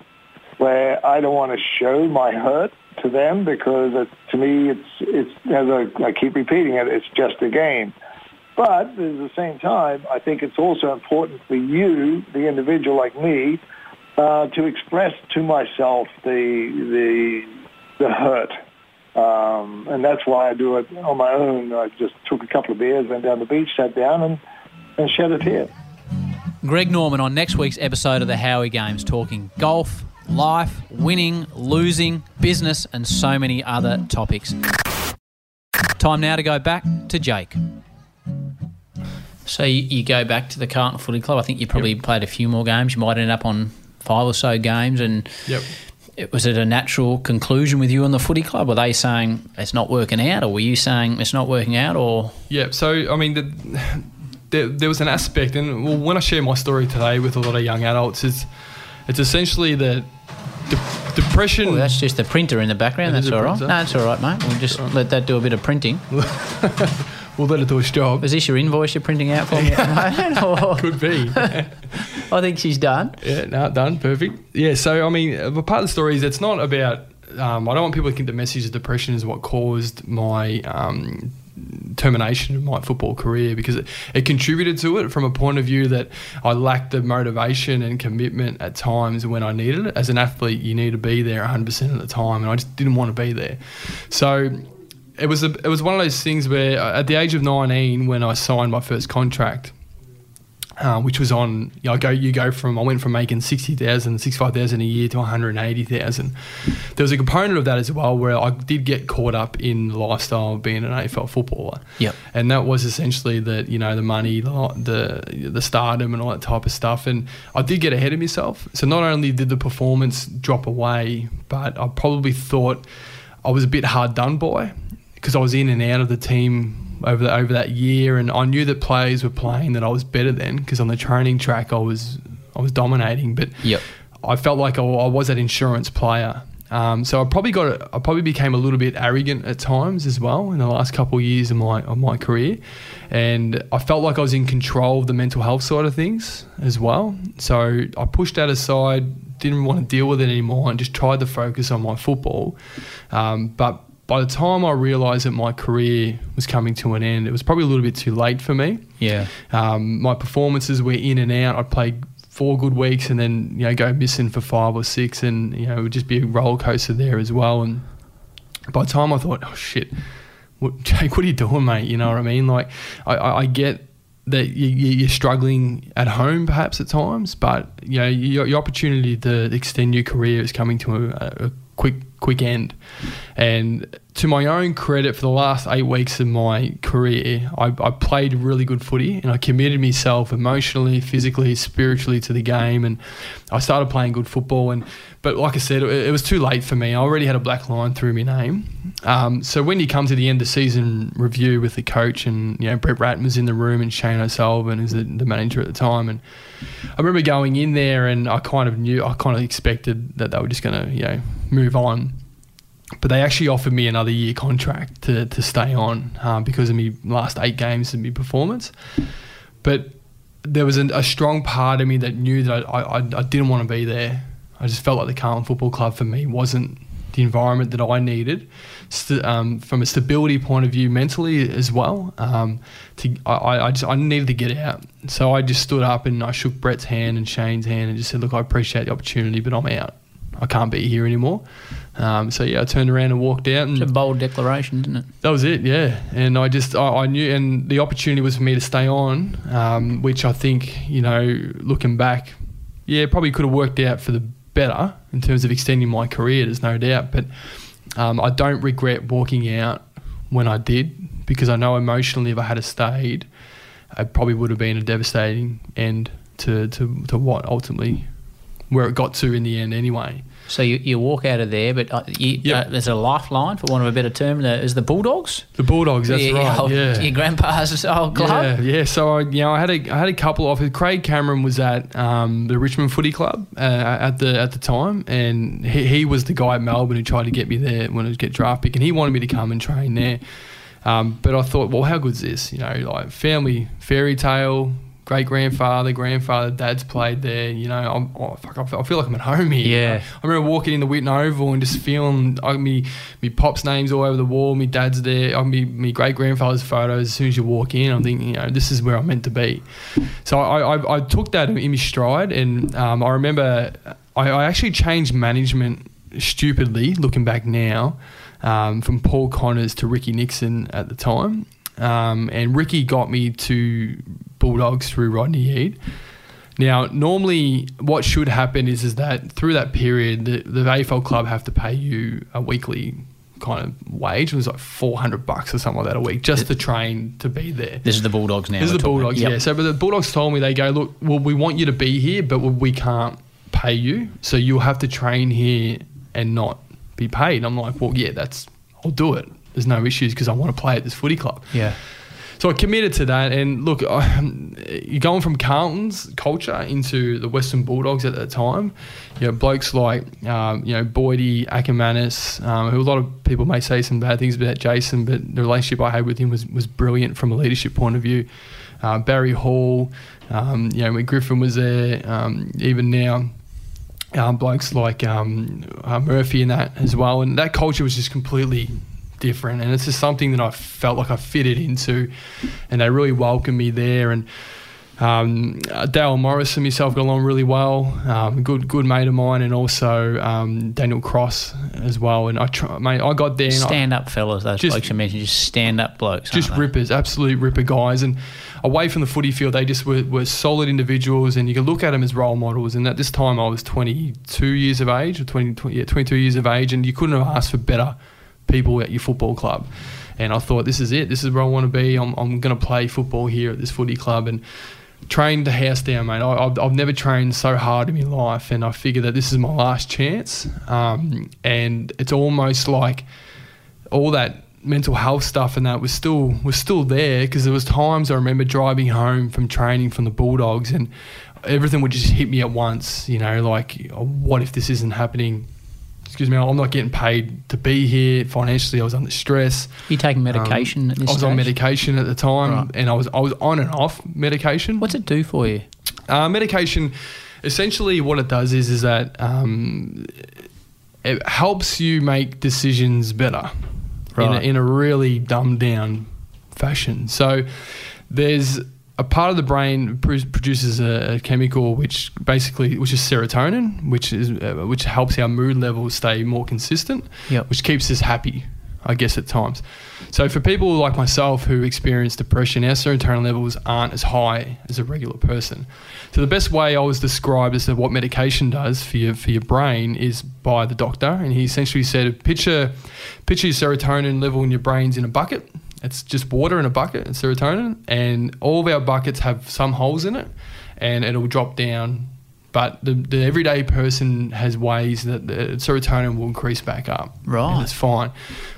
where I don't want to show my hurt to them because it, to me it's, it's as I, I keep repeating it, it's just a game. But at the same time, I think it's also important for you, the individual like me, uh, to express to myself the the the hurt, um, and that's why I do it on my own. I just took a couple of beers, went down the beach, sat down, and and shed a tear. Greg Norman on next week's episode of the Howie Games, talking golf, life, winning, losing, business, and so many other topics. Time now to go back to Jake. So you, you go back to the Carlton Footy Club. I think you probably Yep. played a few more games. You might end up on five or so games. And Yep. it, was it a natural conclusion with you and the footy club? Were they saying it's not working out, or were you saying it's not working out, or Yeah, so I mean, the, there, there was an aspect, and well, when I share my story today with a lot of young adults, it's it's essentially that de- depression. Oh, that's just the printer in the background. That's is all right. No, that's all right, mate. We'll just let that do a bit of printing. [LAUGHS] we'll let it do its job. Is this your invoice you're printing out for me at the [LAUGHS] moment? Could be. I think she's done. yeah, no, done, perfect. Yeah, so I mean, uh, part of the story is it's not about. Um, I don't want people to think the message of depression is what caused my um, termination of my football career because it, it contributed to it from a point of view that I lacked the motivation and commitment at times when I needed it. As an athlete, you need to be there 100% of the time, and I just didn't want to be there. So it was a, it was one of those things where uh, at the age of 19 when I signed my first contract uh, which was on you, know, I go you go from I went from making 60,000 65,000 a year to 180,000 there was a component of that as well where I did get caught up in the lifestyle of being an AFL footballer. Yep. and that was essentially the you know the money the the the stardom and all that type of stuff. And I did get ahead of myself. So not only did the performance drop away but I probably thought I was a bit hard done by because I was in and out of the team over the, over that year, and I knew that players were playing that I was better than because on the training track I was I was dominating, but Yep. I felt like I, I was that insurance player. Um, so I probably got I probably became a little bit arrogant at times as well in the last couple of years of my of my career, and I felt like I was in control of the mental health side of things as well. So I pushed that aside, didn't want to deal with it anymore, and just tried to focus on my football. Um, but by the time I realised that my career was coming to an end, it was probably a little bit too late for me. Yeah. Um, my performances were in and out. I'd play four good weeks and then you know go missing for five or six, and you know it would just be a roller coaster there as well. And by the time I thought, oh shit, what, [LAUGHS] Jake, what are you doing, mate? You know what I mean? Like I, I, I get that you, you're struggling at home perhaps at times, but you know your, your opportunity to extend your career is coming to a, a quick quick end. And to my own credit, for the last eight weeks of my career, I, I played really good footy and I committed myself emotionally, physically, spiritually to the game, and I started playing good football. And but like I said, it, it was too late for me. I already had a black line through my name. Um, so when you come to the end of season review with the coach, and you know Brett Ratten was in the room, and Shane O'Sullivan is the, the manager at the time, and I remember going in there, and I kind of knew, I kind of expected that they were just going to you know move on but they actually offered me another year contract to, to stay on um, because of my last eight games and my performance. But there was an, a strong part of me that knew that I, I, I didn't want to be there. I just felt like the Carlton Football Club for me wasn't the environment that I needed st- um, from a stability point of view mentally as well. Um, to, I, I just I needed to get out. So I just stood up and I shook Brett's hand and Shane's hand and just said, look, I appreciate the opportunity, but I'm out. I can't be here anymore. Um, so yeah, I turned around and walked out, and It's a bold declaration, isn't it? that was it. Yeah, and I just I, I knew, and the opportunity was for me to stay on, um, which I think you know, looking back, yeah, probably could have worked out for the better in terms of extending my career. There's no doubt, but um, I don't regret walking out when I did because I know emotionally if I had stayed, it probably would have been a devastating end to to, to what ultimately where it got to in the end anyway. So you, you walk out of there, but uh, you, Yep. uh, there's a lifeline, for want of a better term, the, is the Bulldogs? The Bulldogs, that's your, right. Your, yeah. your grandpa's [LAUGHS] old club? Yeah, yeah. So I, you know, I had a I had a couple of Craig Cameron was at um, the Richmond Footy Club uh, at the at the time, and he, he was the guy at Melbourne who tried to get me there when I was get draft pick, and he wanted me to come and train there. Um, but I thought, well, how good's this? You know, like family fairy tale. Great grandfather, grandfather, dad's played there. You know, I'm, oh, fuck, I feel- I feel like I'm at home here. Yeah. I remember walking in the Whitten Oval and just feeling like me, me pop's names all over the wall. Me dad's there. I me, me great grandfather's photos. As soon as you walk in, I'm thinking, you know, this is where I'm meant to be. So I, I, I took that in my stride, and um, I remember I, I actually changed management stupidly. Looking back now, um, from Paul Connors to Ricky Nixon at the time, um, and Ricky got me to Bulldogs through Rodney Eade. Now, normally, what should happen is is that through that period, the, the AFL club have to pay you a weekly kind of wage. It was like four hundred bucks or something like that a week just to train to be there. This is the Bulldogs now. This is the Bulldogs, about. yeah. So, but the Bulldogs told me they go, look, well, we want you to be here, but we can't pay you, so you'll have to train here and not be paid. I'm like, well, yeah, that's I'll do it. There's no issues because I want to play at this footy club. Yeah. So I committed to that, and look, you're going from Carlton's culture into the Western Bulldogs at that time. You know, blokes like um, you know Boydie, Akermanis, um, who a lot of people may say some bad things about Jason, but the relationship I had with him was was brilliant from a leadership point of view. Uh, Barry Hall, um, you know, when Griffen was there, um, even now. Um, blokes like um, uh, Murphy and that as well, and that culture was just completely different, and it's just something that I felt like I fitted into, and they really welcomed me there. And um, Dale Morris and myself got along really well. Um, good, good mate of mine, and also um, Daniel Cross as well. And I, try, mate, I got there. And I, Stand up fellas, those Just- blokes you mentioned, just stand up blokes. just rippers, absolute ripper guys. And away from the footy field, they just were, were solid individuals, and you could look at them as role models. And at this time, I was 22 years of age, or 20, 20 yeah, 22 years of age, and you couldn't have asked for better people at your football club. And I thought, this is it. This is where I want to be. I'm, I'm going to play football here at this footy club. And trained the house down, mate. I, I've, I've never trained so hard in my life, and I figured that this is my last chance. Um, and it's almost like all that mental health stuff and that was still was still there because there was times I remember driving home from training from the Bulldogs and everything would just hit me at once. You know, like oh, what if this isn't happening? Excuse me, I'm not getting paid to be here financially. I was under stress. You taking medication Um, at this I was stage? on medication at the time, Right. and I was I was on and off medication. What's it do for you? Uh, medication, essentially, what it does is is that um, it helps you make decisions better in, a, in a really dumbed down fashion. So there's a part of the brain pr- produces a, a chemical which basically which is serotonin, which is uh, which helps our mood levels stay more consistent, Yep. which keeps us happy. I guess at times. So for people like myself who experience depression, our serotonin levels aren't as high as a regular person. So the best way I was described as to what medication does for your for your brain is by the doctor, and he essentially said, picture picture your serotonin level in your brains in a bucket. It's just water in a bucket and serotonin, and all of our buckets have some holes in it, and it'll drop down. But the, the everyday person has ways that the serotonin will increase back up. Right. And it's fine.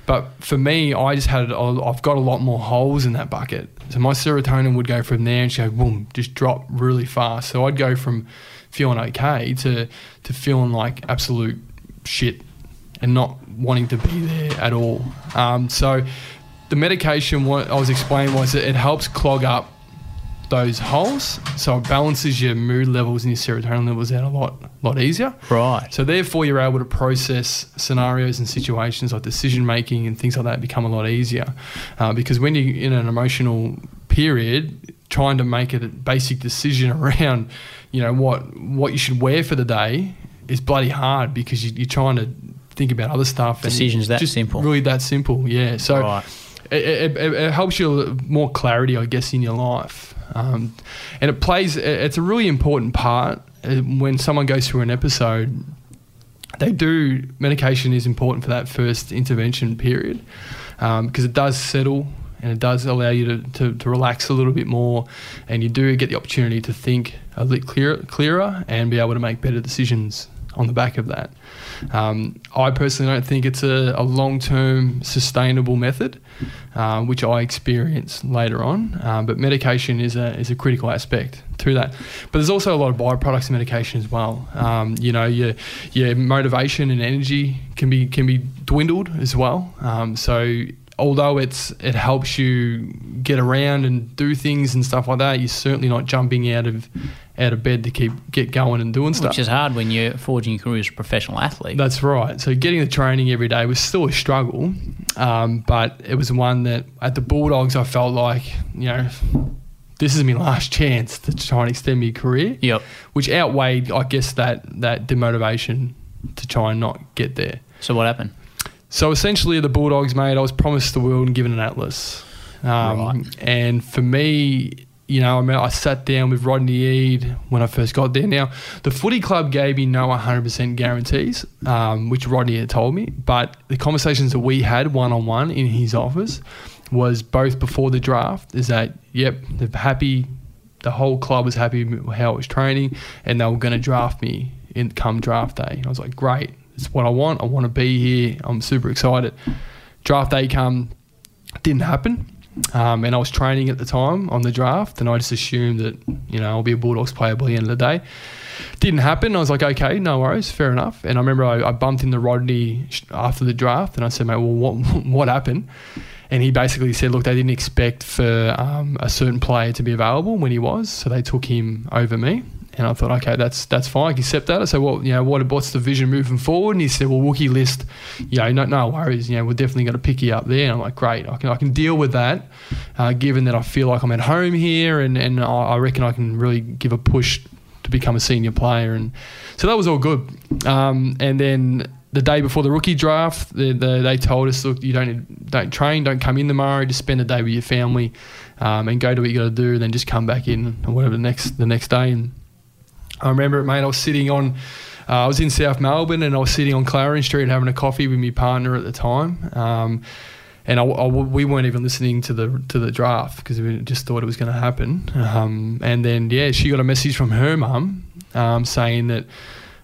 But for me, I just had, I've got a lot more holes in that bucket. So my serotonin would go from there and just go boom, just drop really fast. So I'd go from feeling okay to, to feeling like absolute shit and not wanting to be there at all. Um, so the medication, what I was explaining was that it helps clog up those holes. So it balances your mood levels and your serotonin levels out a lot, lot easier. Right. So therefore, you're able to process scenarios and situations like decision making and things like that become a lot easier. Uh, because when you're in an emotional period, trying to make a basic decision [LAUGHS] around, you know, what what you should wear for the day is bloody hard because you, you're trying to think about other stuff. and Decisions that just simple. Really that simple, yeah. So Right. It, it, it, helps you more clarity, I guess, in your life. Um, and it plays, it's a really important part uh, when someone goes through an episode. They do, medication is important for that first intervention period because it does settle and it does allow you to, to, to relax a little bit more, and you do get the opportunity to think a little clearer, clearer and be able to make better decisions on the back of that. Um, I personally don't think it's a, a long term sustainable method, um, which I experience later on. Um, but medication is a, is a critical aspect to that. But there's also a lot of byproducts of medication as well. Um, you know, your, your motivation and energy can be, can be dwindled as well. Um, so although it's it helps you get around and do things and stuff like that, you're certainly not jumping out of out of bed to keep get going and doing stuff. Which is hard when you're forging your career as a professional athlete. That's right. So getting the training every day was still a struggle, um, but it was one that at the Bulldogs I felt like you know this is my last chance to try and extend my career. Yep. Which outweighed, I guess, that that demotivation to try and not get there. So what happened? So essentially, the Bulldogs, mate, I was promised the world and given an Atlas. Um, Right. And for me, you know, I mean, I sat down with Rodney Eade when I first got there. Now, the footy club gave me no 100% guarantees, um, which Rodney had told me. But the conversations that we had one on one in his office was both before the draft is that, yep, they're happy. The whole club was happy with how it was training, and they were going to draft me in come draft day. I was like, great, it's what I want. I want to be here. I'm super excited. Draft day come, didn't happen. Um, and I was training at the time on the draft, and I just assumed that you know I'll be a Bulldogs player by the end of the day. Didn't happen. I was like, okay, no worries, fair enough. And I remember I, I bumped into Rodney after the draft, and I said, mate, well, what [LAUGHS] what happened? And he basically said, look, they didn't expect for um, a certain player to be available when he was, so they took him over me. And I thought, okay, that's that's fine. I can accept that. I said, well, you know, what what's the vision moving forward? And he said, well, rookie list, you know, no, no worries. You know, we're definitely going to pick you up there. And I'm like, great, I can I can deal with that, uh, given that I feel like I'm at home here, and and I reckon I can really give a push to become a senior player. And so that was all good. Um, and then the day before the rookie draft, the, the, they told us, look, you don't don't train, don't come in tomorrow, just spend a day with your family, um, and go to what you got to do, and then just come back in or whatever the next the next day. And I remember it, mate. I was sitting on, uh, I was in South Melbourne, and I was sitting on Clarendon Street having a coffee with my partner at the time. Um, and I, I- we weren't even listening to the to the draft because we just thought it was going to happen. Um, and then yeah, she got a message from her mum um, saying that.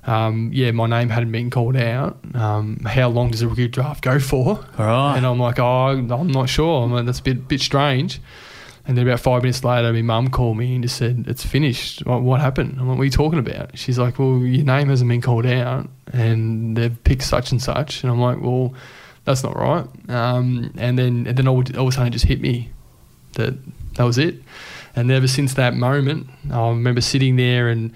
Um, yeah, my name hadn't been called out. Um, how long does a rookie draft go for? Right. And I'm like, oh, I'm not sure. I'm like, that's a bit bit strange. And then about five minutes later, my mum called me and just said, "It's finished. What, what happened?" I'm like, "What are you talking about?" She's like, "Well, your name hasn't been called out, and they've picked such and such." And I'm like, "Well, that's not right." Um, and then and then all, all of a sudden, it just hit me that that was it. And ever since that moment, I remember sitting there and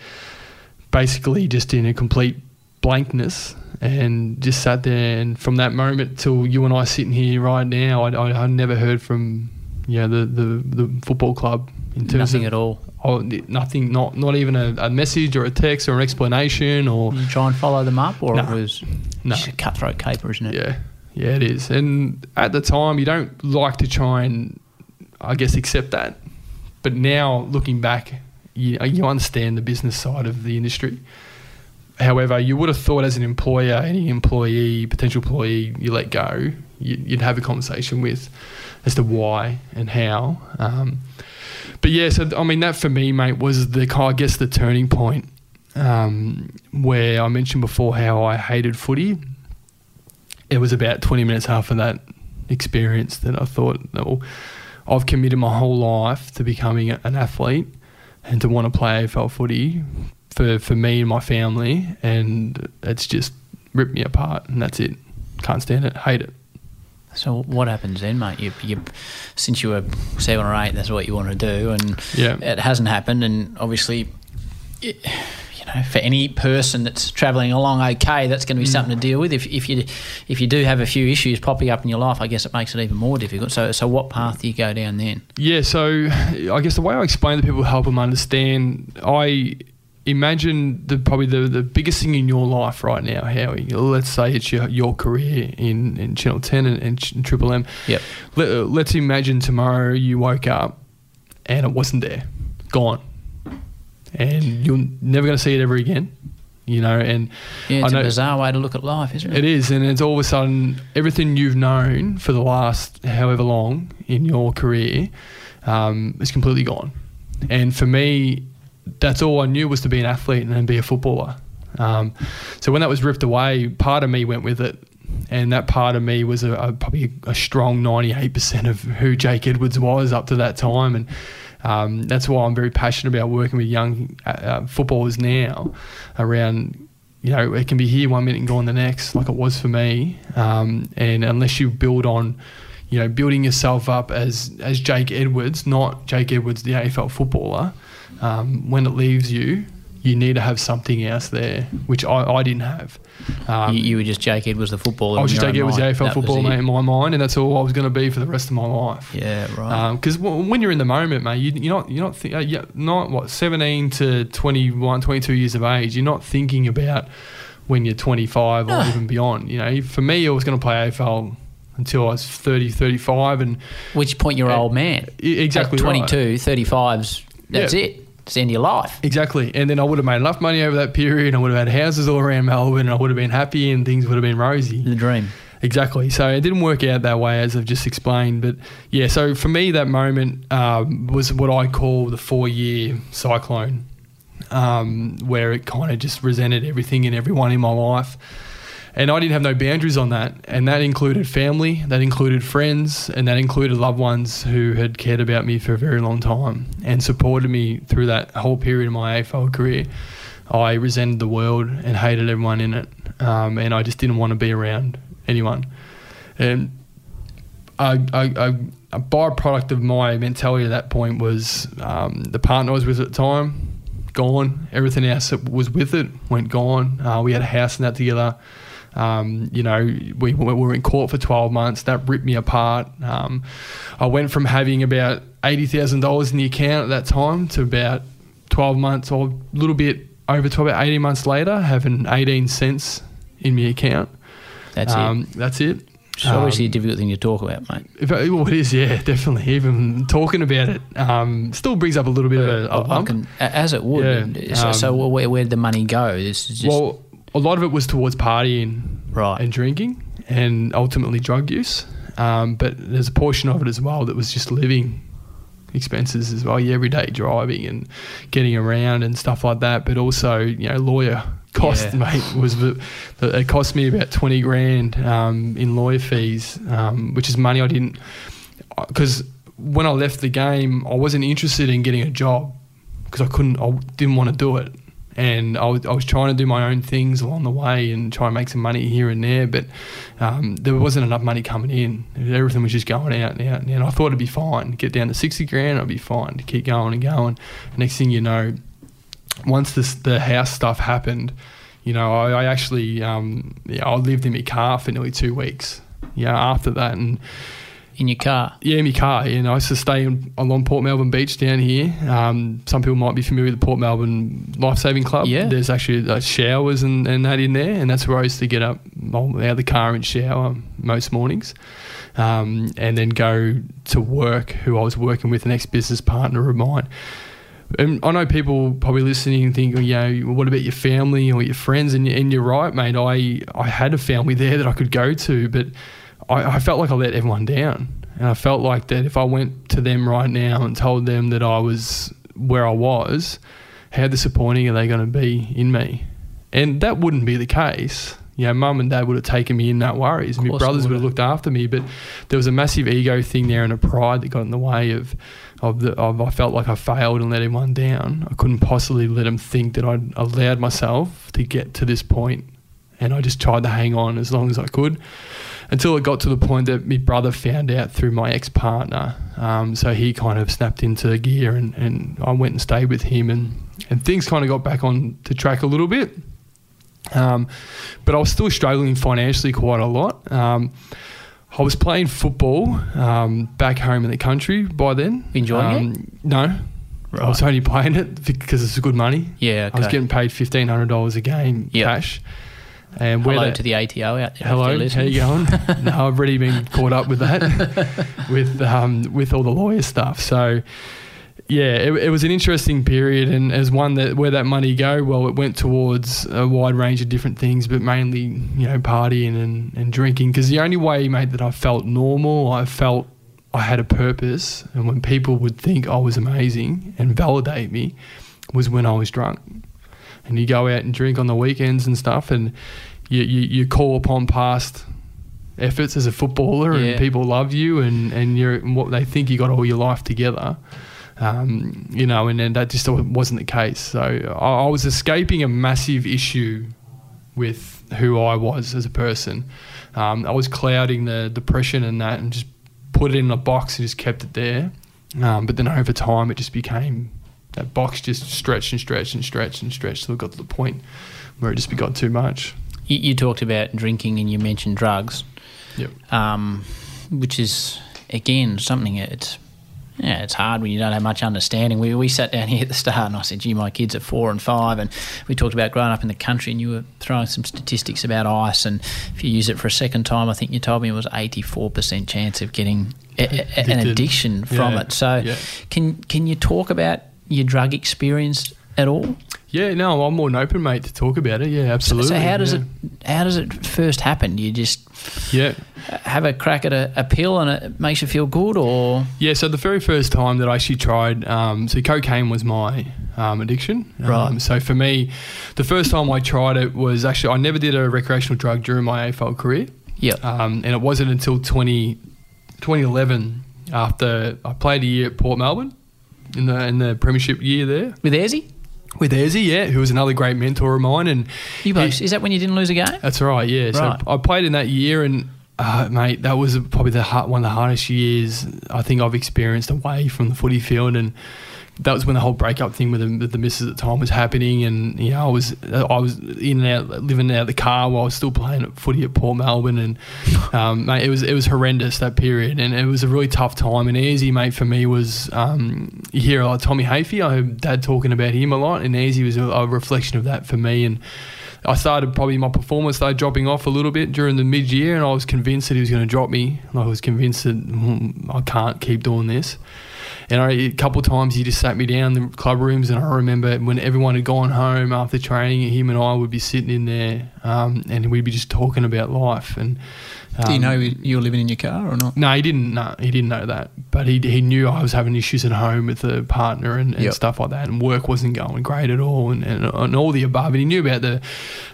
basically just in a complete blankness and just sat there. And from that moment till you and I sitting here right now, I, I, I never heard from know, the, the, the football club in terms Nothing of at all. Oh, nothing, not not even a, a message or a text or an explanation or You try and follow them up, or it was No. just a cutthroat caper, isn't it? Yeah, yeah, it is. And at the time, you don't like to try and, I guess, accept that. But now, looking back, you, you understand the business side of the industry. However, you would have thought as an employer, any employee, potential employee, you let go, you, you'd have a conversation with as to why and how. Um, but yeah, so I mean, that for me, mate, was the I guess the turning point um, where I mentioned before how I hated footy it was about 20 minutes after that experience that I thought, well, I've committed my whole life to becoming an athlete and to want to play AFL footy for, for me and my family, and it's just ripped me apart, and that's it. Can't stand it, hate it. So what happens then, mate? You, you, since you were seven or eight, that's what you want to do, and Yeah. it hasn't happened. And obviously, it, you know, for any person that's travelling along okay, that's going to be mm. something to deal with. If, if you if you do have a few issues popping up in your life, I guess it makes it even more difficult. So so what path do you go down then? Yeah, so I guess the way I explain to people help them understand, I imagine the probably the, the biggest thing in your life right now, Howie. Let's say it's your, your career in, in Channel 10 and, and Triple M. Yep. Let, let's imagine tomorrow you woke up and it wasn't there, gone, and you're never going to see it ever again. you know. And Yeah, it's I a know- bizarre way to look at life, isn't it? It is, and it's all of a sudden everything you've known for the last however long in your career um, is completely gone. And for me, that's all I knew was to be an athlete and then be a footballer. Um, so when that was ripped away, part of me went with it, and that part of me was a, a, probably a strong ninety-eight percent of who Jake Edwards was up to that time, and um, that's why I'm very passionate about working with young uh, uh, footballers now around you know, it can be here one minute and gone the next, like it was for me. Um, and unless you build on, you know, building yourself up as as Jake Edwards, not Jake Edwards, the AFL footballer, um, when it leaves you, you need to have something else there, which I, I didn't have. Um, you, you were just Jake Edwards, the footballer. I was just Jake Edwards, the. AFL That footballer, mate, in my mind, and that's all I was going to be for the rest of my life. Yeah, right. Because when you're in the moment, mate, you, you're not you're not th- uh, yeah, not what 17 to 21, 22 years of age. You're not thinking about when you're 25 or even beyond. You know, for me, I was going to play AFL until I was 30, 35, and Which point you're an old man. exactly At right. 22, 35's, that's Yeah. it. It's the end of your life. Exactly, and then I would have made enough money over that period. I would have had houses all around Melbourne, and I would have been happy, and things would have been rosy. The dream. Exactly. So it didn't work out that way, as I've just explained. But yeah, so for me, that moment um, was what I call the four year cyclone, um, where it kind of just resented everything and everyone in my life. And I didn't have no boundaries on that. And that included family, that included friends, and that included loved ones who had cared about me for a very long time and supported me through that whole period of my AFL career. I resented the world and hated everyone in it. Um, and I just didn't want to be around anyone. And I, I, I, a byproduct of my mentality at that point was um, the partner I was with at the time, gone. Everything else that was with it went gone. Uh, we had a house and that together. Um, you know, we, we were in court for 12 months. That ripped me apart. Um, I went from having about $80,000 in the account at that time to about 12 months or a little bit over 12, about 18 months later, having 18 cents in my account. That's um, it. That's it. It's obviously a Um, difficult thing to talk about, mate. if well, it is, yeah, [LAUGHS] definitely. Even talking about it um, still brings up a little bit of a, a I lump. can, a- as it would. Yeah, so, so um, where, where did the money go? This is just well, a lot of it was towards partying right. and drinking and ultimately drug use. Um, but there's a portion of it as well that was just living expenses as well, your everyday driving and getting around and stuff like that. But also, you know, lawyer cost, Yeah. mate, was the, the, it cost me about 20 grand um, in lawyer fees, um, which is money I didn't, because when I left the game, I wasn't interested in getting a job because I couldn't, I didn't want to do it. And I was, I was trying to do my own things along the way and try and make some money here and there, but um, there wasn't enough money coming in. Everything was just going out and out and out. I thought it'd be fine. Get down to 60 grand, I'd be fine to keep going and going. Next thing you know, once this, the house stuff happened, you know, I, I actually, um, yeah, I lived in my car for nearly two weeks. Yeah, after that, and in your car. yeah, in my car. You know, I used to stay in, along Port Melbourne Beach down here. Um, some people might be familiar with the Port Melbourne Life Saving Club. Yeah. There's actually uh, showers and, and that in there, and that's where I used to get up out of the car and shower most mornings, um, and then go to work. Who I was working with, an ex business partner of mine. And I know people probably listening and think, you know, what about your family or your friends? And, and you're right, mate. I, I had a family there that I could go to, but I, I felt like I let everyone down. And I felt like that if I went to them right now and told them that I was where I was, how disappointing are they going to be in me? And that wouldn't be the case. You know, mum and dad would have taken me in, no worries. My brothers would have looked after me, but there was a massive ego thing there and a pride that got in the way of, of the, of I felt like I failed and let everyone down. I couldn't possibly let them think that I'd allowed myself to get to this point, and I just tried to hang on as long as I could until it got to the point that my brother found out through my ex partner. Um, so he kind of snapped into gear, and, and I went and stayed with him, and, and things kind of got back on to track a little bit. Um, but I was still struggling financially quite a lot. Um, I was playing football um, back home in the country by then. Enjoying um, No. I was only playing it because it's good money. Yeah, I was getting paid fifteen hundred dollars a game Yep. cash. And Hello that- to the ATO out there. Hello, how you going? [LAUGHS] no, I've already been caught up with that, [LAUGHS] with um, with all the lawyer stuff. So yeah, it, it, was an interesting period, and as one that where that money go, well, it went towards a wide range of different things, but mainly you know partying and, and drinking. Because the only way, mate, that I felt normal, I felt I had a purpose, and when people would think I was amazing and validate me, was when I was drunk. And you go out and drink on the weekends and stuff, and you you, you call upon past efforts as a footballer, yeah. and people love you, and and you're what they think you got all your life together um, you know, and, and that just wasn't the case. So I, I was escaping a massive issue with who I was as a person. Um, I was clouding the depression and that and just put it in a box and just kept it there. Um, but then over time, it just became that box just stretched and stretched and stretched and stretched till it got to the point where it just got too much. You, you talked about drinking and you mentioned drugs. Yep. Um, which is again something it's yeah, it's hard when you don't have much understanding. We, we sat down [LAUGHS] here at the start and I said, gee, my kids are four and five. And we talked about growing up in the country and you were throwing some statistics about ice. And if you use it for a second time, I think you told me it was 84% chance of getting a, a, an addiction from yeah, it. So yeah. can, can you talk about your drug experience at all? Yeah, no, I'm more than open, mate, to talk about it. Yeah, absolutely. So, so how does yeah. it how does it first happen? Do you just yeah have a crack at a, a, pill and it makes you feel good, or yeah? So the very first time that I actually tried, um, so cocaine was my um, addiction. Right. Um, so for me, the first time I tried it was actually I never did a recreational drug during my AFL career. Yeah. Um, and it wasn't until 20, 2011 after I played a year at Port Melbourne in the in the premiership year there with Ayresy with Ayresy, yeah, who was another great mentor of mine. And you both, is that when you didn't lose a game? That's right, yeah. Right. So I played in that year, and uh, mate, that was probably the hard, one of the hardest years I think I've experienced away from the footy field, and that was when the whole breakup thing with the, the missus at the time was happening, and you know I was I was in and out living out of the car while I was still playing at footy at Port Melbourne, and um, mate, it was it was horrendous that period, and it was a really tough time. And Ayresy, mate, for me was um, you hear like Tommy Hafey, I heard Dad talking about him a lot, and Ayresy was a, a reflection of that for me, and. I started probably my performance started dropping off a little bit during the mid year, and I was convinced that he was going to drop me. I was convinced that mm, I can't keep doing this. And I, a couple of times he just sat me down in the club rooms, and I remember when everyone had gone home after training, him and I would be sitting in there, um, and we'd be just talking about life. And um, do you know you were living in your car or not? No, he didn't. No, he didn't know that, but he he knew I was having issues at home with the partner and, and yep. stuff like that, and work wasn't going great at all, and, and, and all the above. And he knew about the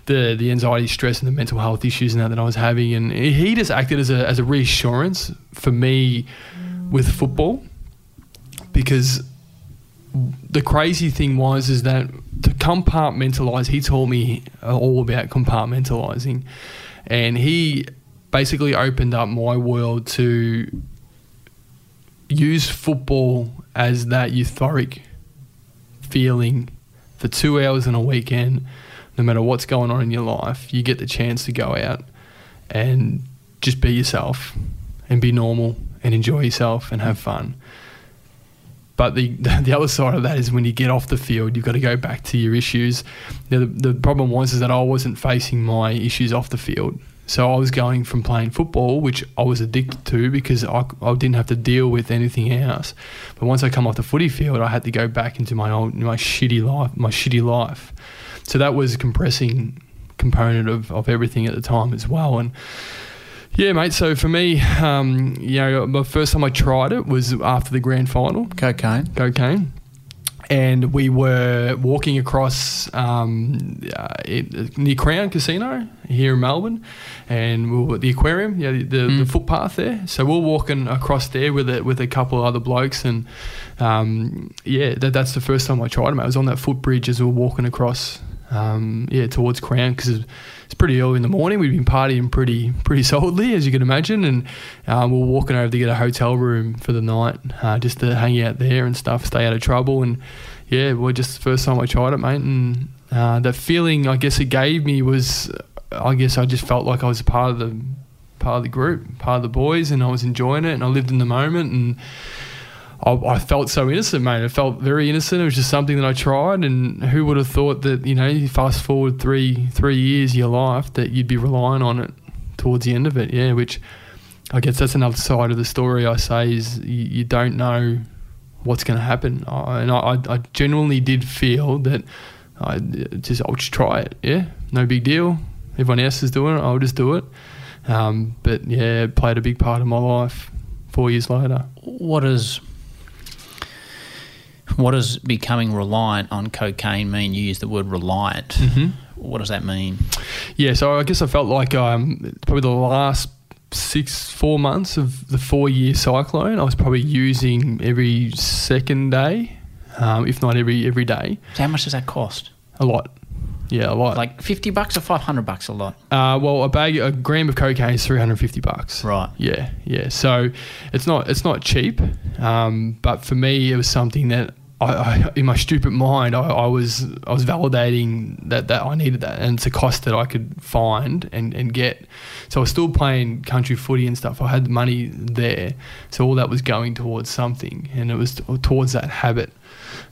the the anxiety, stress, and the mental health issues and that that I was having, and he just acted as a as a reassurance for me with football because the crazy thing was is that to compartmentalize he taught me all about compartmentalizing and he basically opened up my world to use football as that euphoric feeling for two hours in a weekend no matter what's going on in your life you get the chance to go out and just be yourself and be normal and enjoy yourself and have fun but the [LAUGHS] the other side of that is when you get off the field, you've got to go back to your issues. Now, the, the problem was is that I wasn't facing my issues off the field. So I was going from playing football, which I was addicted to because I, I didn't have to deal with anything else. But once I come off the footy field, I had to go back into my old my shitty life, my shitty life. So that was a compressing component of, of everything at the time as well. And yeah, mate. So for me, um, you know, the first time I tried it was after the grand final. Cocaine. Cocaine. And we were walking across um, uh, it, near Crown Casino here in Melbourne, and we were at the aquarium, yeah, the, the, mm. the, footpath there. So we are walking across there with a, with a couple of other blokes, and um, yeah, that, that's the first time I tried them. I was on that footbridge as we were walking across, um, yeah, towards Crown because it's pretty early in the morning. We'd been partying pretty pretty solidly, as you can imagine, and um, we are walking over to get a hotel room for the night, uh, just to hang out there and stuff, stay out of trouble. And yeah, well, just the first time I tried it, mate, and uh, that feeling I guess it gave me was, I guess I just felt like I was part of the part of the group, part of the boys, and I was enjoying it, and I lived in the moment, and I, felt so innocent, mate. I felt very innocent. It was just something that I tried, and who would have thought that you know, you fast forward three three years of your life that you'd be relying on it towards the end of it. Yeah, which I guess that's another side of the story. I say is you, you don't know what's going to happen. I, and I, I genuinely did feel that I just I'll just try it. Yeah, no big deal. Everyone else is doing it. I'll just do it. Um, but yeah, it played a big part of my life. Four years later, What is what does becoming reliant on cocaine mean? You use the word reliant. Mm-hmm. What does that mean? yeah. So I guess I felt like um, probably the last six four months of the four year cyclone, I was probably using every second day, um, if not every every day, So how much does that cost? a lot. Yeah, a lot. Like fifty bucks or five hundred bucks a lot? Uh, well, a bag, a gram of cocaine is three hundred fifty bucks. Right. Yeah, yeah. So it's not it's not cheap, um, but for me, it was something that I, I in my stupid mind, I, I was I was validating that that I needed that, and it's a cost that I could find and, and get. So I was still playing country footy and stuff. I had the money there, so all that was going towards something, and it was t- towards that habit.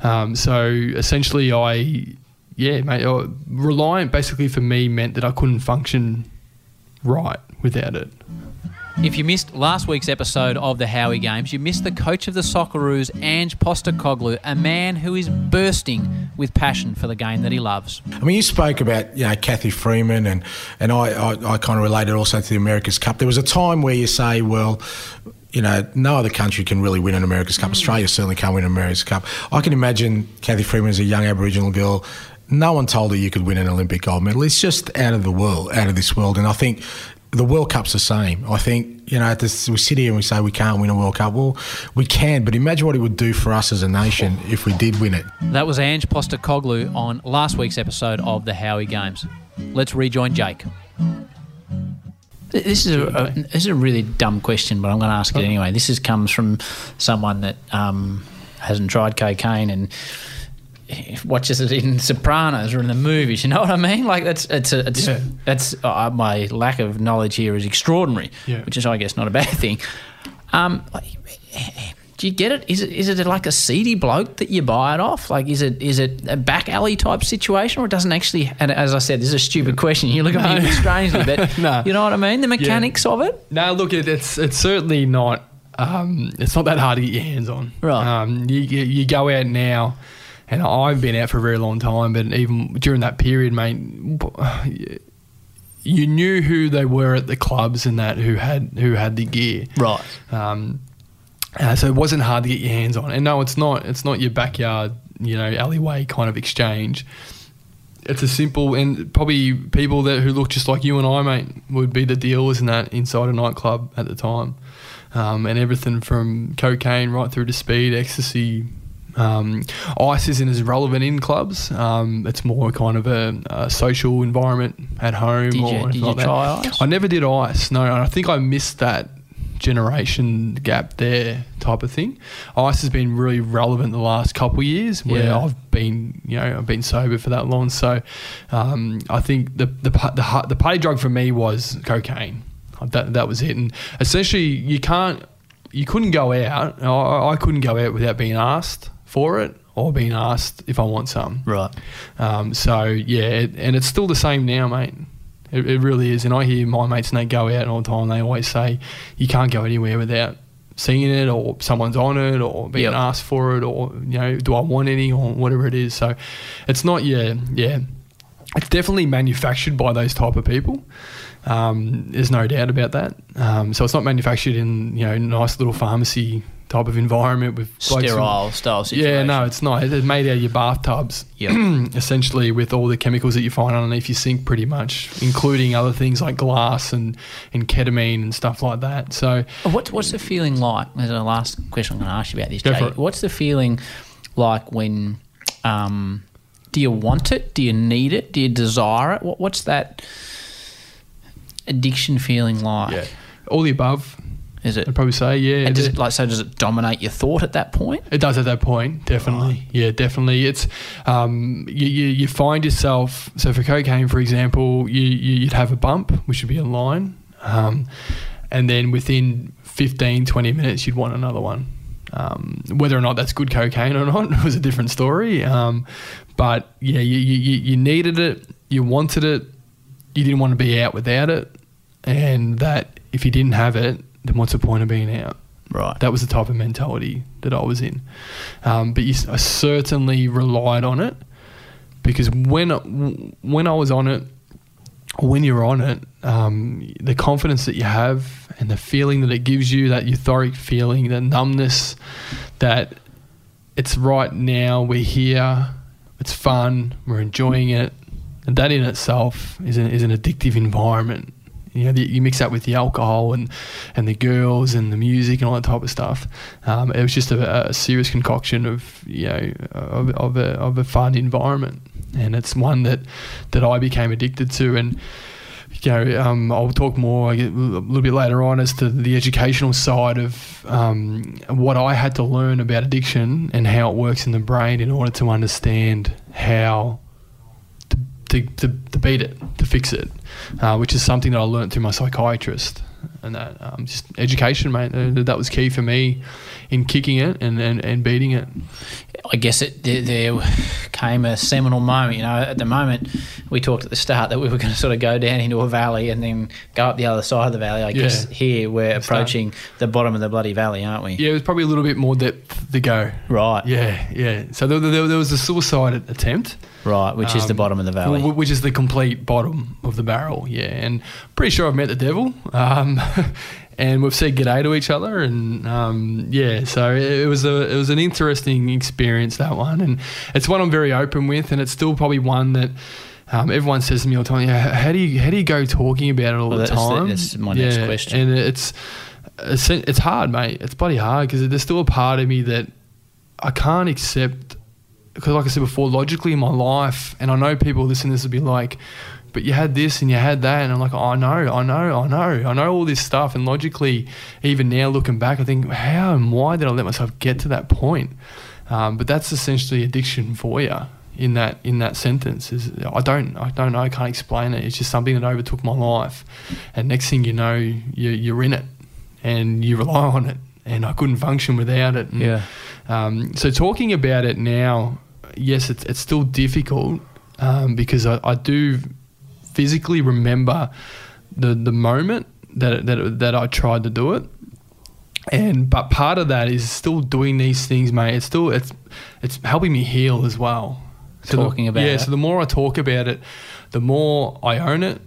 Um, so essentially, I yeah, mate, uh, reliant basically for me meant that I couldn't function right without it. If you missed last week's episode of the Howie Games, you missed the coach of the Socceroos, Ange Postecoglou, a man who is bursting with passion for the game that he loves. I mean, you spoke about you know Cathy Freeman, and and I, I, I kind of related also to the America's Cup. There was a time where you say, well. You know, no other country can really win an America's Cup. Australia certainly can't win an America's Cup. I can imagine Cathy Freeman as a young Aboriginal girl. No one told her you could win an Olympic gold medal. It's just out of the world, out of this world. And I think the World Cup's the same. I think, you know, this, we sit here and we say we can't win a World Cup. Well, we can, but imagine what it would do for us as a nation if we did win it. That was Ange Postecoglou on last week's episode of the Howie Games. Let's rejoin Jake. This is a, a this is a really dumb question, but I'm going to ask it anyway. This is comes from someone that um, hasn't tried cocaine and [LAUGHS] watches it in Sopranos or in the movies. You know what I mean? Like that's it's a, it's Yeah. that's uh, my lack of knowledge here is extraordinary, Yeah. which is I guess not a bad thing. Um, do you get it? Is it is it like a seedy bloke that you buy it off? Like is it is it a back alley type situation, or it doesn't actually? And as I said, this is a stupid question. You look at me a bit strangely, but [LAUGHS] No. you know what I mean. The mechanics of it. No, look, it, it's it's certainly not. Um, it's not that hard to get your hands on. Right. Um, you, you you go out now, and I've been out for a very long time, but even during that period, mate, you knew who they were at the clubs and that who had who had the gear. Right. Um, uh, so it wasn't hard to get your hands on. And no, it's not. It's not your backyard, you know, alleyway kind of exchange. It's a simple and probably people that who look just like you and I, mate, would be the dealers in that inside a nightclub at the time, um, and everything from cocaine right through to speed, ecstasy. Um, ice isn't as relevant in clubs. Um, it's more kind of a, a social environment at home. Did you- did you like that. try ice? I never did ice. No, and I think I missed that generation gap there type of thing. Ice has been really relevant the last couple of years where Yeah. I've been, you know, I've been sober for that long. So um, I think the the the the party drug for me was cocaine. That that was it. And essentially, you can't, you couldn't go out. I, I couldn't go out without being asked for it or being asked if I want some. Right. Um, so yeah, it, and it's still the same now, mate. It, it really is. And I hear my mates and they go out all the time. They always say you can't go anywhere without seeing it or someone's on it or being Yep. asked for it or you know do I want any or whatever it is. So it's not yeah yeah. It's definitely manufactured by those type of people. Um, there's no doubt about that. Um, so it's not manufactured in you know nice little pharmacy type of environment with blokes who- Sterile style situation. yeah, no, it's not. It's made out of your bathtubs, Yep. [CLEARS THROAT] essentially, with all the chemicals that you find underneath your sink, pretty much, including other things like glass and, and ketamine and stuff like that. So, What's what's the feeling like? There's a last question I'm going to ask you about this, Go for Jake. it. What's the feeling like when? Um, do you want it? Do you need it? Do you desire it? What, what's that addiction feeling like? yeah, all the above, Is it? I'd probably say, yeah. And does it, like so? Does it dominate your thought at that point? it does at that point, definitely. Yeah, definitely. It's um, you, you, you find yourself. So for cocaine, for example, you, you you'd have a bump, which would be a line, um, and then within 15, 20 minutes, you'd want another one. Um, whether or not that's good cocaine or not [LAUGHS] was a different story. Um, but yeah, you, you you needed it, you wanted it, you didn't want to be out without it, and that if you didn't have it, then what's the point of being out? Right. That was the type of mentality that I was in. Um, but you, I certainly relied on it because when when I was on it, when you're on it, um, the confidence that you have and the feeling that it gives you, that euphoric feeling, the numbness, that it's right now, we're here, it's fun, we're enjoying it, and that in itself is an, is an addictive environment. You know, the, you mix that with the alcohol and, and the girls and the music and all that type of stuff. Um, it was just a, a, serious concoction of you know of, of, a, of a fun environment, and it's one that that I became addicted to. And you know, um, I'll talk more a little bit later on as to the educational side of um, what I had to learn about addiction and how it works in the brain in order to understand how to, to, to beat it, to fix it, uh, which is something that I learned through my psychiatrist. And that um, just education, mate, that was key for me in kicking it and, and, and beating it. I guess it there, there, came a seminal moment. You know, at the moment we talked at the start that we were going to sort of go down into a valley and then go up the other side of the valley. I yeah. guess here we're approaching the bottom of the bloody valley, aren't we? Yeah, it was probably a little bit more depth to go. Right. Yeah, yeah. So there, there, there was a suicide attempt. Right, which um, is the um, bottom of the valley. Which is the complete bottom of the barrel, yeah. And pretty sure I've met the devil. Um, [LAUGHS] and we've said g'day to each other, and um, yeah, so it was a it was an interesting experience that one, and it's one I'm very open with, and it's still probably one that. Um, everyone says to me all the time, yeah, how do you how do you go talking about it all well, the time? That's my next yeah, question. And it's it's, it's hard, mate. It's bloody hard because there's still a part of me that I can't accept because, like I said before, logically in my life, and I know people listening to this will be like, but you had this and you had that. And I'm like, oh, I know, I know, I know, I know all this stuff. And logically, even now looking back, I think, how and why did I let myself get to that point? Um, but that's essentially addiction for you in that in that sentence. Is I don't I don't know, I can't explain it. It's just something that overtook my life. And next thing you know, you, you're in it and you rely on it. And I couldn't function without it. And, yeah. Um, so talking about it now, yes, it's, it's still difficult um, because I, I do physically remember the the moment that that that I tried to do it. And but part of that is still doing these things, mate. It's still it's it's helping me heal as well. So Talking the, about yeah. It. So the more I talk about it, the more I own it,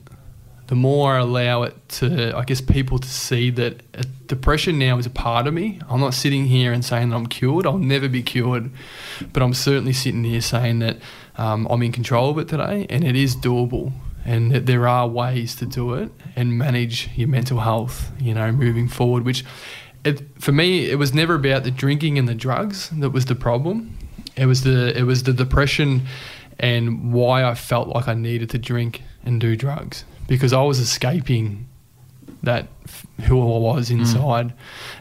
the more I allow it to, I guess, people to see that depression now is a part of me. I'm not sitting here and saying that I'm cured. I'll never be cured, but I'm certainly sitting here saying that um, I'm in control of it today, and it is doable and that there are ways to do it and manage your mental health, you know, moving forward. Which, it, for me, it was never about the drinking and the drugs that was the problem. It was the it was the depression and why I felt like I needed to drink and do drugs because I was escaping that who I was mm. inside, mm.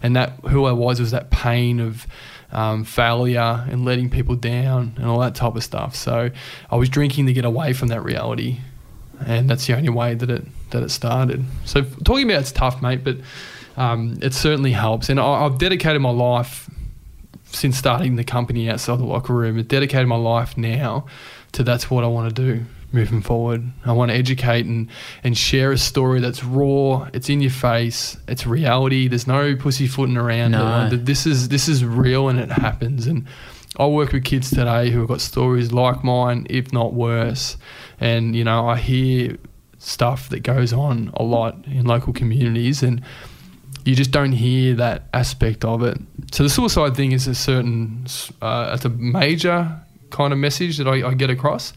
and that who I was was that pain of. Um, failure and letting people down and all that type of stuff. So I was drinking to get away from that reality and that's the only way that it that it started. So talking about it's tough, mate, but um, it certainly helps. And I, have dedicated my life since starting the company outside the locker room. I've dedicated my life now to that's what I want to do moving forward. I want to educate and, and share a story that's raw. It's in your face. It's reality. There's no pussyfooting around no. it. This is this is real and it happens. And I work with kids today who have got stories like mine, if not worse. And, you know, I hear stuff that goes on a lot in local communities and you just don't hear that aspect of it. So the suicide thing is a certain, uh, it's a major kind of message that I, I get across,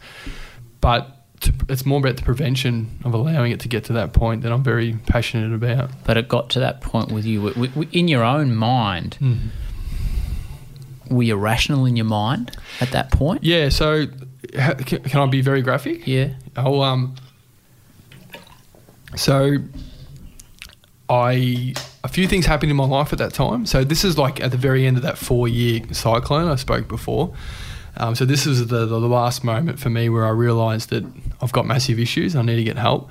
but to, it's more about the prevention of allowing it to get to that point that I'm very passionate about. But it got to that point with you in your own mind. Mm were you rational in your mind at that point? Yeah. So, can I be very graphic? Yeah. Oh, um. So, I a few things happened in my life at that time. So this is like at the very end of that four-year cyclone I spoke before. Um, so this was the, the last moment for me where I realised that I've got massive issues. I need to get help.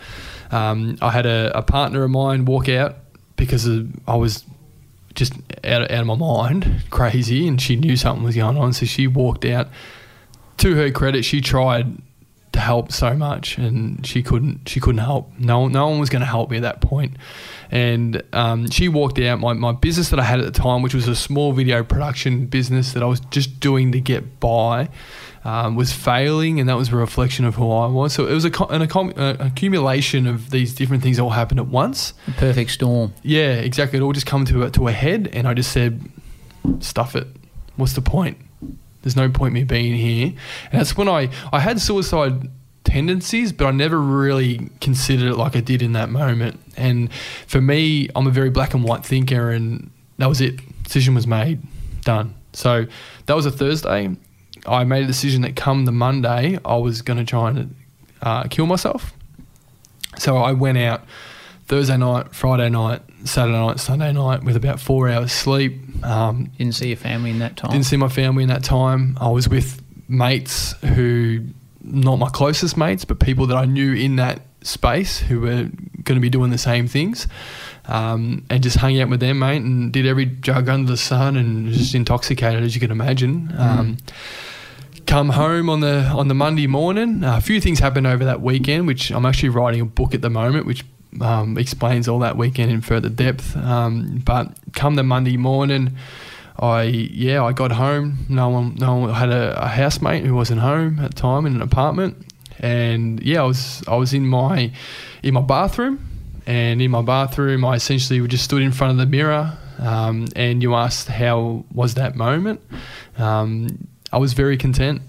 Um, I had a, a, partner of mine walk out because of, I was just out of, out of my mind, [LAUGHS] crazy, and she knew something was going on. So she walked out. To her credit, she tried to help so much, and she couldn't. She couldn't help. No, no one was going to help me at that point. And um, she walked out. My, my business that I had at the time, which was a small video production business that I was just doing to get by, um, was failing, and that was a reflection of who I was. So it was a, an, an accumulation of these different things all happened at once. A perfect storm. Yeah, exactly. It all just come to a, to a head, and I just said, "Stuff it. What's the point? There's no point me being here." And that's when I I had suicide tendencies, but I never really considered it like I did in that moment. And for me, I'm a very black and white thinker, and that was it. Decision was made, done. So that was a Thursday. I made a decision that come the Monday, I was going to try and uh, kill myself. So I went out Thursday night, Friday night, Saturday night, Sunday night with about four hours sleep. Um, didn't see your family in that time. Didn't see my family in that time. I was with mates who, not my closest mates, but people that I knew in that space who were going to be doing the same things. Um, and just hung out with them, mate, and did every jug under the sun, and just intoxicated as you can imagine. Mm. Um, come home on the on the Monday morning. Uh, a few things happened over that weekend, which I'm actually writing a book at the moment, which um, explains all that weekend in further depth. Um, but come the Monday morning, I yeah I got home. No one no one had a, a housemate who wasn't home at the time in an apartment, and yeah I was I was in my in my bathroom. And in my bathroom, I essentially just stood in front of the mirror, um, and you asked how was that moment. Um, I was very content.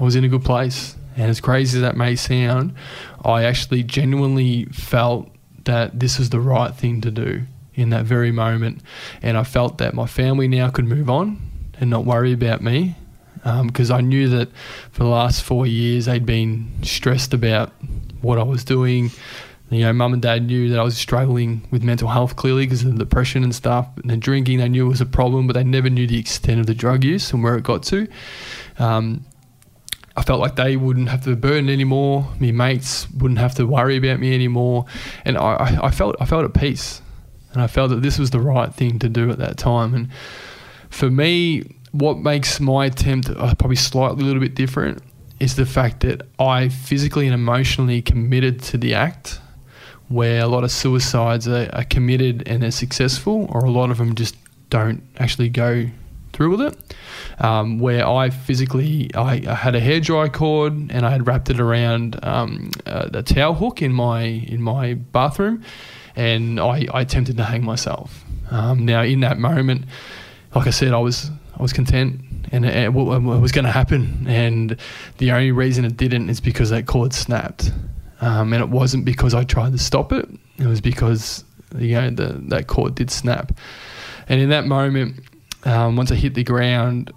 I was in a good place. And as crazy as that may sound, I actually genuinely felt that this was the right thing to do in that very moment. And I felt that my family now could move on and not worry about me because um, I knew that for the last four years they'd been stressed about what I was doing, you know, mum and dad knew that I was struggling with mental health clearly because of the depression and stuff. And the drinking, they knew it was a problem, but they never knew the extent of the drug use and where it got to. Um, I felt like they wouldn't have to burden anymore. My mates wouldn't have to worry about me anymore, and I, I, felt I felt at peace, and I felt that this was the right thing to do at that time. And for me, what makes my attempt uh, probably slightly a little bit different is the fact that I physically and emotionally committed to the act where a lot of suicides are, are committed and they're successful, or a lot of them just don't actually go through with it. Um, where I physically, I, I, had a hairdryer cord and I had wrapped it around um, uh, the towel hook in my in my bathroom, and I, I attempted to hang myself. Um, now, in that moment, like I said, I was I was content and it, it was going to happen, and the only reason it didn't is because that cord snapped. Um, and it wasn't because I tried to stop it. It was because you know the, that cord did snap. And in that moment, um, once I hit the ground,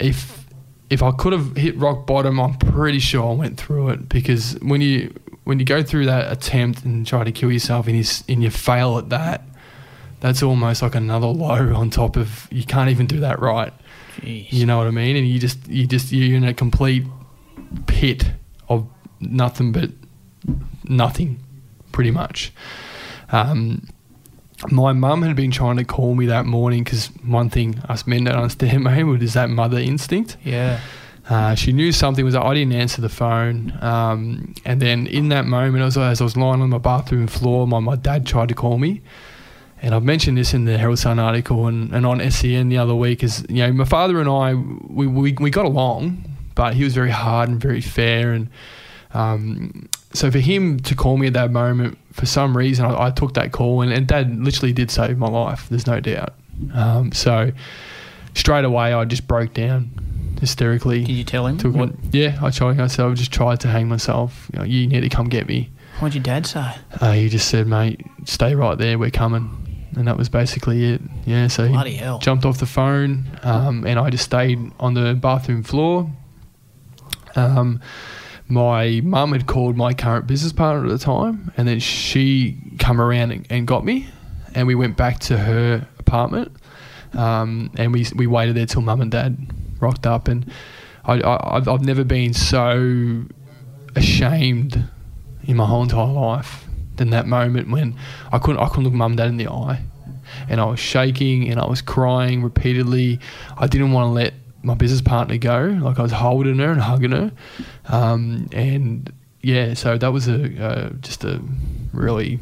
if if I could have hit rock bottom, I'm pretty sure I went through it because when you when you go through that attempt and try to kill yourself and you and you fail at that, that's almost like another low on top of you can't even do that right. Jeez. You know what I mean? And you just you just you're in a complete pit of nothing but nothing, pretty much. Um, my mum had been trying to call me that morning because one thing us men don't understand, [LAUGHS] mate, is that mother instinct. Yeah. Uh, she knew something was. I didn't answer the phone, um, and then in that moment, as I, as I was lying on my bathroom floor, my, my dad tried to call me, and I've mentioned this in the Herald Sun article and, and on SEN the other week. Is you know my father and I we, we we got along, but he was very hard and very fair, and um, so for him to call me at that moment, for some reason, I, I took that call, and, and, Dad literally did save my life. There's no doubt. Um, so straight away, I just broke down hysterically. Did you tell him? Took what? Yeah, I told him. I said I just tried to hang myself. You, know, you need to come get me. What'd your dad say? Uh, he just said, "Mate, stay right there. We're coming." And that was basically it. Yeah, so Bloody he hell. jumped off the phone, um, and I just stayed on the bathroom floor. Um, my mum had called my current business partner at the time, and then she come around and, and got me, and we went back to her apartment, um, and we we waited there till mum and dad rocked up, and I, I I've, I've never been so ashamed in my whole entire life than that moment when I couldn't I couldn't look mum and dad in the eye, and I was shaking and I was crying repeatedly. I didn't want to let my business partner go. Like I was holding her and hugging her, um, and yeah, so that was a uh, just a really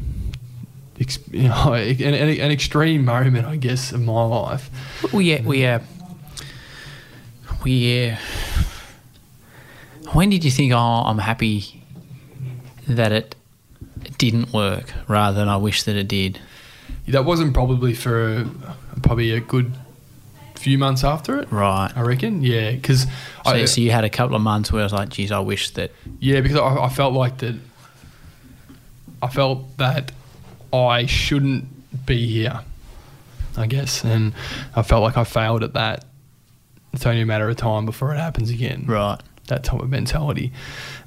[LAUGHS] you know, an, an, an extreme moment, I guess, of my life. Well, yeah, we uh, we uh, when did you think? Oh, I'm happy that it didn't work, rather than I wish that it did. That wasn't probably for probably a good few months after it. Right. I reckon. Yeah, because So, so you had a couple of months where I was like, geez, I wish that. Yeah, because I, I felt like that. I felt that I shouldn't be here. I guess, and I felt like I failed at that. It's only a matter of time before it happens again. Right. That type of mentality.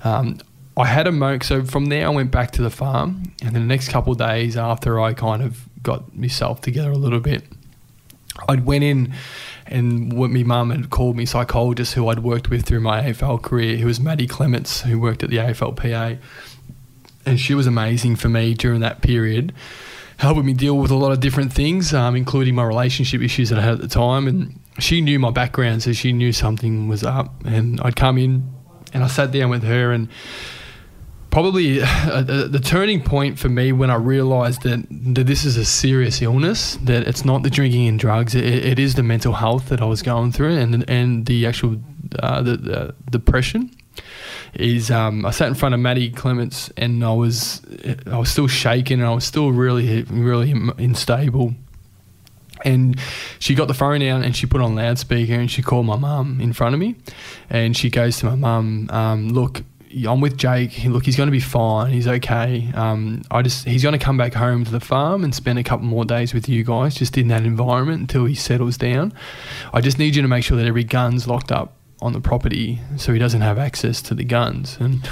Um, I had a moment. So from there, I went back to the farm, and then the next couple of days after I kind of got myself together a little bit, I went in and what my mum had called me psychologist who I'd worked with through my AFL career, who was Maddie Clements, who worked at the AFLPA. And she was amazing for me during that period, helping me deal with a lot of different things, um, including my relationship issues that I had at the time. And she knew my background, so she knew something was up. And I'd come in and I sat down with her and probably uh, the turning point for me when I realised that, that this is a serious illness, that it's not the drinking and drugs, it, it is the mental health that I was going through and and the actual uh, the, the depression. Is um, I sat in front of Maddie Clements and I was I was still shaking and I was still really really unstable. And she got the phone out and she put on loudspeaker and she called my mum in front of me, and she goes to my mum, um, "Look, I'm with Jake. Look, he's going to be fine. He's okay. Um, I just he's going to come back home to the farm and spend a couple more days with you guys, just in that environment until he settles down. I just need you to make sure that every gun's locked up on the property, so he doesn't have access to the guns. And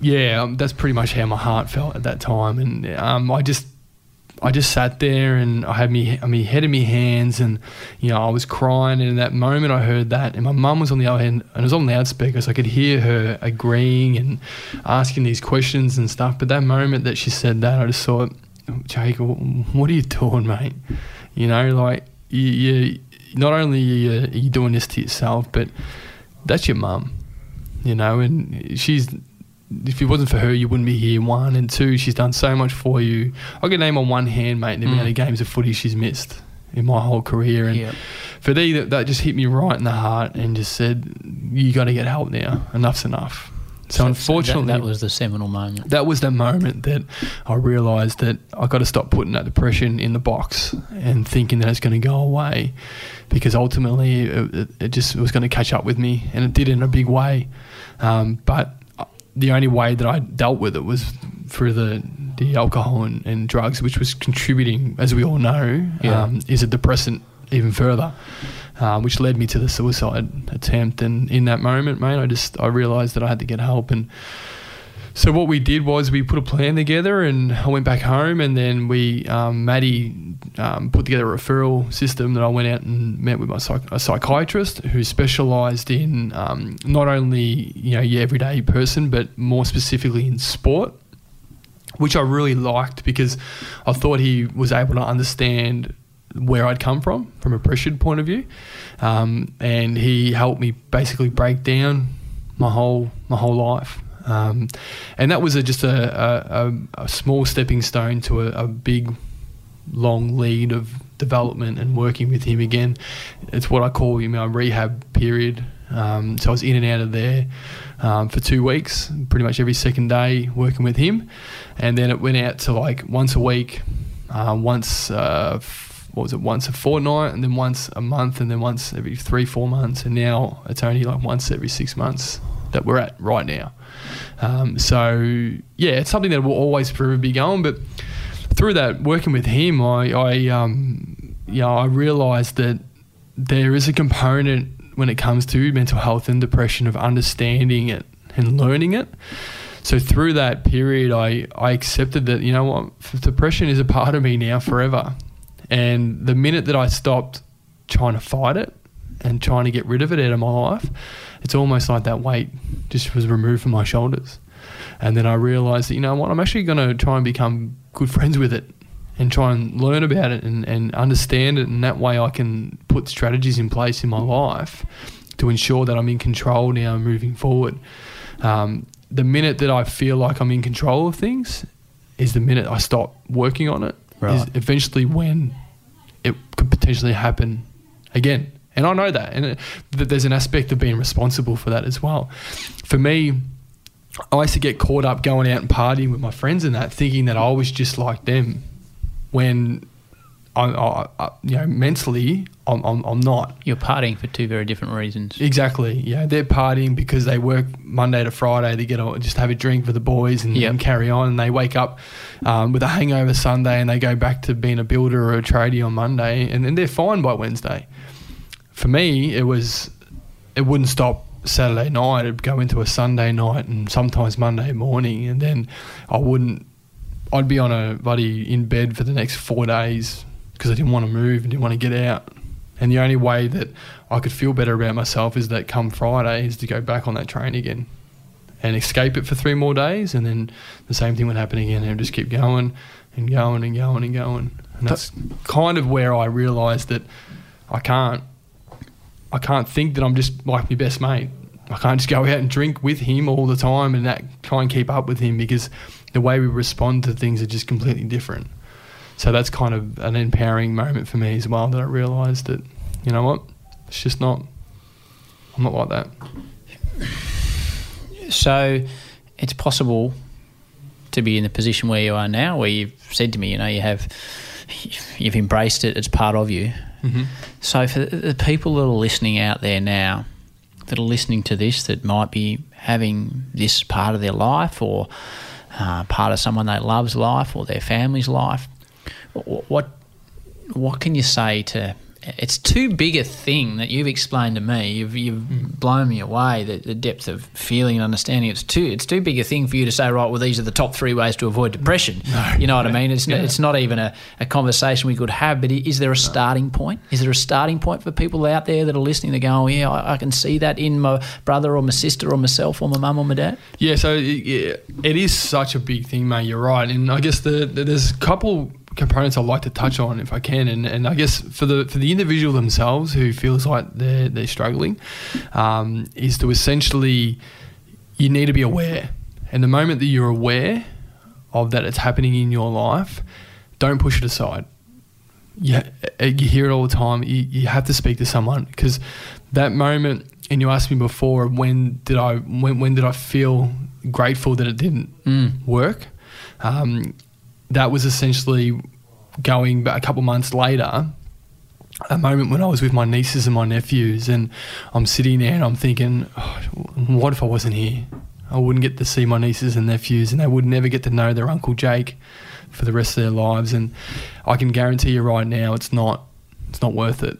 yeah, um, that's pretty much how my heart felt at that time. And um, I just I just sat there and I had me, I mean, head in my hands, and you know, I was crying. And in that moment, I heard that, and my mum was on the other end, and it was on loudspeaker, so I could hear her agreeing and asking these questions and stuff. But that moment that she said that, I just thought, Jake, what are you doing, mate? You know, like you, you not only you're you doing this to yourself, but that's your mum, you know, and she's if it wasn't for her, you wouldn't be here. One and two, she's done so much for you. I can name on one hand, mate, the amount of games of footy she's missed in my whole career. And Yep. for thee, that, that just hit me right in the heart and just said, "You got to get help now. Enough's enough." So, unfortunately, that, that was the seminal moment. that was the moment that I realised that I got to stop putting that depression in the box and thinking that it's going to go away, because ultimately it, it- it just was going to catch up with me, and it did in a big way. Um, but the only way that I dealt with it was through the the alcohol and, and drugs, which was contributing, as we all know, Yeah. um, is a depressant even further. Uh, which led me to the suicide attempt, and in that moment, mate, I just I realised that I had to get help, and so what we did was we put a plan together, and I went back home, and then we um, Maddie um, put together a referral system that I went out and met with my psych- a psychiatrist who specialised in um, not only you know your everyday person, but more specifically in sport, which I really liked because I thought he was able to understand where I'd come from from a pressured point of view, um, and he helped me basically break down my whole my whole life. Um, and that was a, just a, a, a, small stepping stone to a, big, long lead of development and working with him again. It's what I call you know, rehab period. Um, so I was in and out of there um, for two weeks, pretty much every second day working with him, and then it went out to like once a week, uh, once uh, what was it, once a fortnight, and then once a month, and then once every three four months, and now it's only like once every six months that we're at right now. Um, so yeah, it's something that will always forever be going. But through that working with him, I, I um, you know, I realised that there is a component when it comes to mental health and depression of understanding it and learning it. So through that period, I, I accepted that you know what depression is a part of me now forever, and the minute that I stopped trying to fight it and trying to get rid of it out of my life, it's almost like that weight just was removed from my shoulders. And then I realized that, you know what, I'm actually going to try and become good friends with it and try and learn about it and, and understand it. And that way I can put strategies in place in my life to ensure that I'm in control now moving forward. Um, the minute that I feel like I'm in control of things is the minute I stop working on it. Right. Is eventually when it could potentially happen again. And I know that. And it, that there's an aspect of being responsible for that as well. For me, I used to get caught up going out and partying with my friends and that, thinking that I was just like them when I, I, I you know, mentally, I'm, I'm, I'm not. You're partying for two very different reasons. Exactly. Yeah, they're partying because they work Monday to Friday They get a, just have a drink with the boys and, Yep. and carry on. And they wake up um, with a hangover Sunday and they go back to being a builder or a tradie on Monday, and then they're fine by Wednesday. For me, it was it wouldn't stop Saturday night. It'd go into a Sunday night and sometimes Monday morning, and then I wouldn't. I'd be on a buddy in bed for the next four days because I didn't want to move and didn't want to get out. And the only way that I could feel better about myself is that come Friday is to go back on that train again and escape it for three more days, and then the same thing would happen again, and just keep going and going and going and going. And that's kind of where I realised that I can't, I can't think that I'm just like my best mate. I can't just go out and drink with him all the time and that try and keep up with him because the way we respond to things are just completely different. So that's kind of an empowering moment for me as well that I realised that, you know what, it's just not, I'm not like that. So it's possible to be in the position where you are now, where you've said to me, you know, you have you've embraced it; it's part of you. Mm-hmm. So for the people that are listening out there now, that are listening to this, that might be having this part of their life or uh, part of someone they love's life or their family's life, what what can you say to? It's too big a thing that you've explained to me. You've you've hmm. blown me away. The, the depth of feeling and understanding. It's too it's too big a thing for you to say. Right. Well, these are the top three ways to avoid depression. you know what I mean? It's Yeah. not, it's not even a, a conversation we could have. But is there a starting point? Is there a starting point for people out there that are listening? That go, oh yeah, I, I can see that in my brother or my sister or myself or my mum or my dad. Yeah, so it, it it is such a big thing, mate. You're right, and I guess the, the there's a couple components I'd like to touch on if I can, and, and I guess for the for the individual themselves who feels like they're they're struggling, um, is to essentially you need to be aware, and the moment that you're aware of that it's happening in your life, don't push it aside. Yeah, you hear it all the time. You, you have to speak to someone because that moment. And you asked me before, when did I when, when did I feel grateful that it didn't work? Um, that was essentially going a couple months later. A moment when I was with my nieces and my nephews, and I'm sitting there and I'm thinking, oh, what if I wasn't here? I wouldn't get to see my nieces and nephews, and they would never get to know their uncle Jake for the rest of their lives. And I can guarantee you right now, it's not, it's not worth it.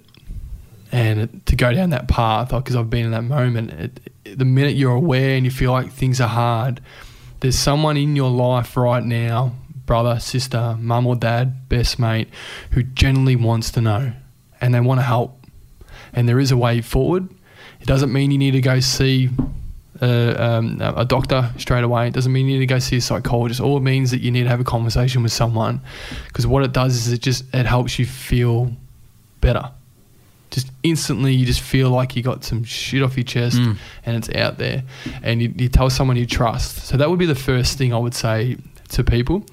And it, to go down that path, because I've been in that moment, it, it- the minute you're aware and you feel like things are hard, there's someone in your life right now, brother, sister, mum or dad, best mate, who genuinely wants to know and they want to help. And there is a way forward. It doesn't mean you need to go see uh, um, a doctor straight away. It doesn't mean you need to go see a psychologist. All it means that you need to have a conversation with someone, because what it does is it just it helps you feel better. Just instantly, you just feel like you got some shit off your chest, Mm. and it's out there, and you, you tell someone you trust. So that would be the first thing I would say to people.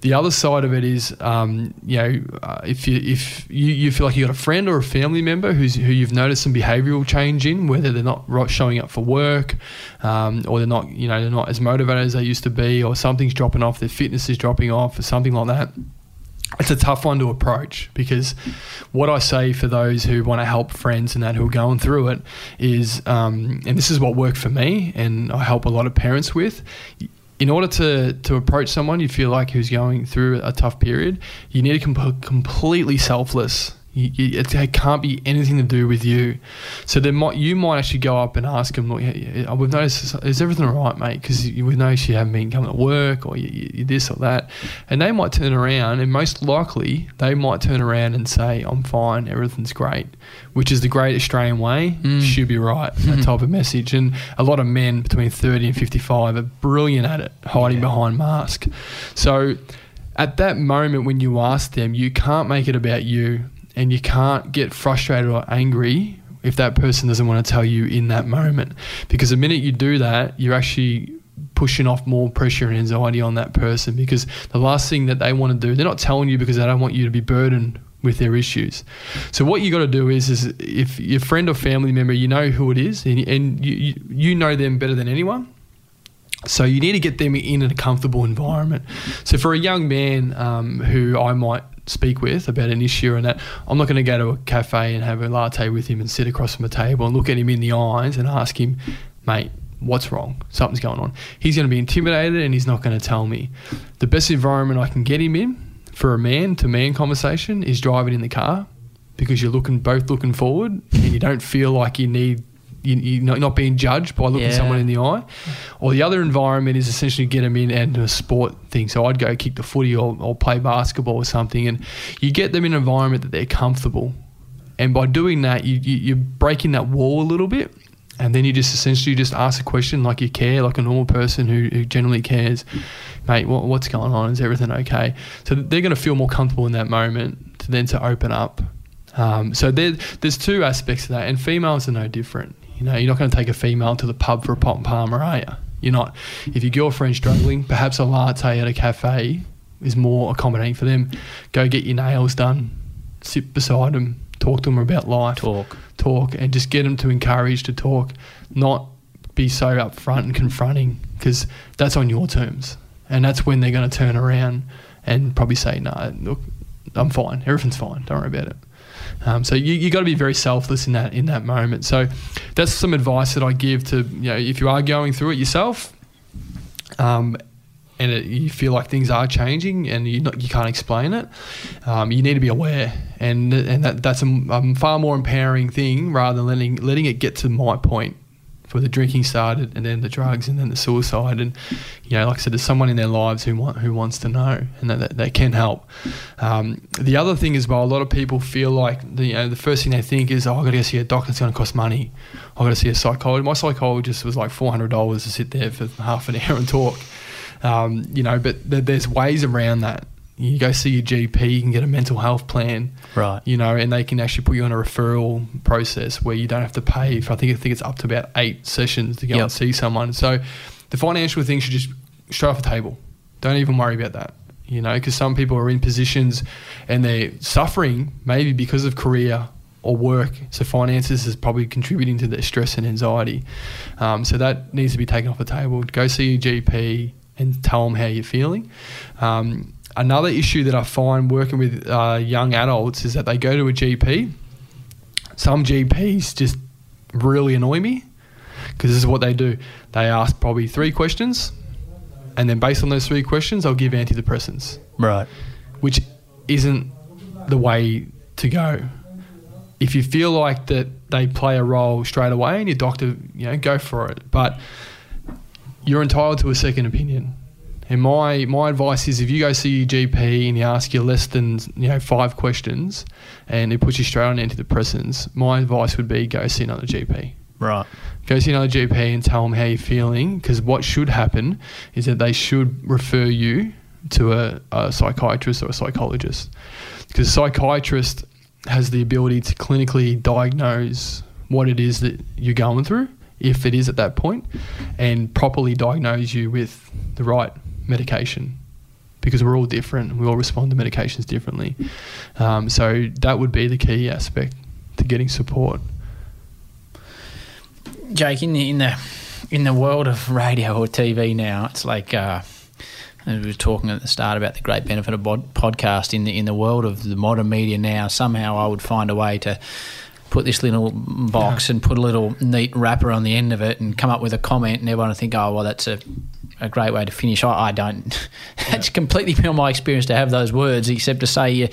The other side of it is, um, you know, uh, if you if you, you feel like you got a friend or a family member who's who you've noticed some behavioural change in, whether they're not showing up for work, um, or they're not, you know, they're not as motivated as they used to be, or something's dropping off, their fitness is dropping off, or something like that. It's a tough one to approach because what I say for those who want to help friends and that who are going through it is, um, and this is what worked for me, and I help a lot of parents with in order to, to approach someone you feel like who's going through a tough period, you need to be completely selfless. It, it can't be anything to do with you. So might you might actually go up and ask them, look, yeah, yeah, we've noticed, is everything all right, mate? Because we've noticed you haven't been coming to work or you, you, you this or that. And they might turn around, and most likely they might turn around and say, I'm fine, everything's great, which is the great Australian way. Mm. Should be right, that type of message. And a lot of men between 30 and 55 are brilliant at it, hiding behind mask. So at that moment when you ask them, you can't make it about you and you can't get frustrated or angry if that person doesn't want to tell you in that moment. Because the minute you do that, you're actually pushing off more pressure and anxiety on that person because the last thing that they want to do, they're not telling you because they don't want you to be burdened with their issues. So what you got to do is, is if your friend or family member, you know who it is, and, and you, you know them better than anyone. So you need to get them in a comfortable environment. So for a young man um, who I might speak with about an issue and that, I'm not going to go to a cafe and have a latte with him and sit across from a table and look at him in the eyes and ask him, mate, what's wrong? Something's going on. He's going to be intimidated and he's not going to tell me. The best environment I can get him in for a man to man conversation is driving in the car because you're looking both looking forward and you don't feel like you need you, are not being judged by looking yeah. someone in the eye. Or the other environment is essentially get them in and a sport thing. So I'd go kick the footy or, or play basketball or something, and you get them in an environment that they're comfortable. And by doing that, you, you, you're breaking that wall a little bit and then you just essentially just ask a question like you care, like a normal person who, who generally cares, mate. What, what's going on? Is everything okay? So they're going to feel more comfortable in that moment to then to open up. Um, so there, there's two aspects to that, and females are no different. You know, you're not going to take a female to the pub for a pot and parma, are you? You're not. If your girlfriend's struggling, perhaps a latte at a cafe is more accommodating for them. Go get your nails done, sit beside them, talk to them about life. Talk talk and just get them to encourage to talk, not be so upfront and confronting because that's on your terms. And that's when they're going to turn around and probably say, no, nah, look, I'm fine. Everything's fine. Don't worry about it. Um, so you, you got to be very selfless in that in that moment. So that's some advice that I give to you know if you are going through it yourself, um, and it, you feel like things are changing and you you can't explain it, um, you need to be aware, and and that, that's a, a, far more empowering thing rather than letting letting it get to my point, where the drinking started and then the drugs and then the suicide, and you know, like I said, there's someone in their lives who want who wants to know and that that, can help. Um, the other thing is, well, a lot of people feel like the you know, the first thing they think is, oh, I got to go see a doctor, it's going to cost money. I got to see a psychologist. My psychologist was like four hundred dollars to sit there for half an [LAUGHS] hour and talk. Um, you know, but th- there's ways around that. You go see your GP, you can get a mental health plan, right? You know, and they can actually put you on a referral process where you don't have to pay. For, I think I think it's up to about eight sessions to go yep. and see someone. So the financial thing should just straight off the table. Don't even worry about that. You know, because some people are in positions and they're suffering maybe because of career or work. So finances is probably contributing to their stress and anxiety. Um, so that needs to be taken off the table. Go see your GP, and tell them how you're feeling. Um, another issue that I find working with uh, young adults is that they go to a GP. Some GPs just really annoy me because this is what they do. They ask probably three questions, and then based on those three questions, I'll give antidepressants. Right. Which isn't the way to go. If you feel like that they play a role straight away and your doctor, you know, go for it. But you're entitled to a second opinion. And my my advice is if you go see your GP and you ask you less than you know five questions, and it puts you straight on antidepressants, my advice would be go see another GP. Right. Go see another GP and tell them how you're feeling, because what should happen is that they should refer you to a, a psychiatrist or a psychologist, because a psychiatrist has the ability to clinically diagnose what it is that you're going through if it is at that point, and properly diagnose you with the right medication because we're all different. We all respond to medications differently. Um, so that would be the key aspect to getting support. Jake, in the in the in the world of radio or TV now, it's like uh, we were talking at the start about the great benefit of podcast. In the in the world of the modern media now, somehow I would find a way to put this little box yeah. and put a little neat wrapper on the end of it and come up with a comment and everyone will think, oh, well, that's a, a great way to finish. I, I don't. [LAUGHS] it's completely beyond my experience to have those words, except to say you,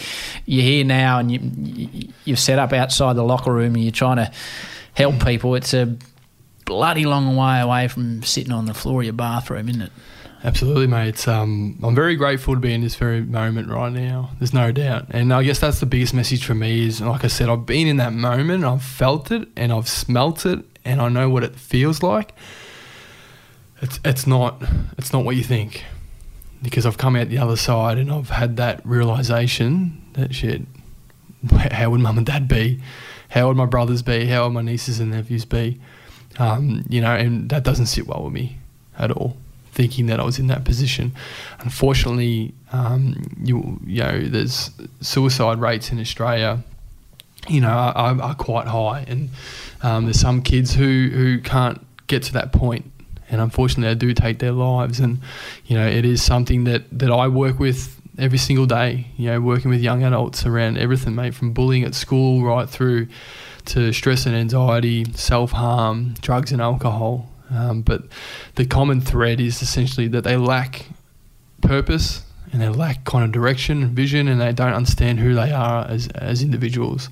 you're here now and you, you've set up outside the locker room and you're trying to help mm. people. It's a bloody long way away from sitting on the floor of your bathroom, isn't it? Absolutely, mate. It's, um, I'm very grateful to be in this very moment right now. There's no doubt, and I guess that's the biggest message for me. Is like I said, I've been in that moment, I've felt it, and I've smelt it, and I know what it feels like. It's it's not it's not what you think. because I've come out the other side and I've had that realization that shit, [LAUGHS] how would mum and dad be? How would my brothers be? How would my nieces and nephews be? Um, you know, and that doesn't sit well with me at all. Thinking that I was in that position, unfortunately, um, you you know, there's suicide rates in Australia, you know, are, are quite high, and um, there's some kids who who can't get to that point, and unfortunately, they do take their lives, and you know, it is something that that I work with every single day. You know, working with young adults around everything, mate, from bullying at school right through to stress and anxiety, self harm, drugs and alcohol. Um, but the common thread is essentially that they lack purpose and they lack kind of direction vision and they don't understand who they are as, as individuals.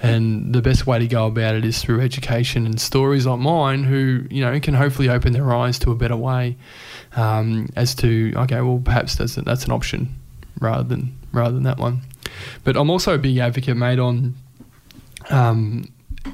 And the best way to go about it is through education and stories like mine who, you know, can hopefully open their eyes to a better way um, as to, okay, well, perhaps that's, that's an option rather than, rather than that one. But I'm also a big advocate, made on um,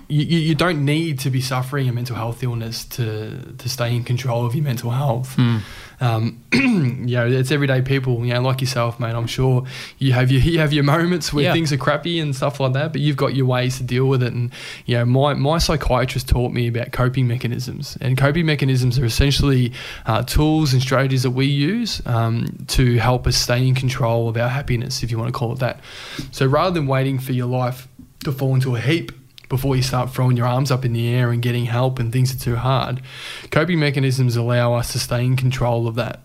you, you don't need to be suffering a mental health illness to to stay in control of your mental health. Mm. Um, [CLEARS THROAT] you know, it's everyday people, you know, like yourself, mate. I'm sure you have your [LAUGHS] you have your moments where Yeah. things are crappy and stuff like that, but you've got your ways to deal with it. And you know, my my psychiatrist taught me about coping mechanisms, and coping mechanisms are essentially uh, tools and strategies that we use um, to help us stay in control of our happiness, if you want to call it that. So rather than waiting for your life to fall into a heap before you start throwing your arms up in the air and getting help and things are too hard, coping mechanisms allow us to stay in control of that.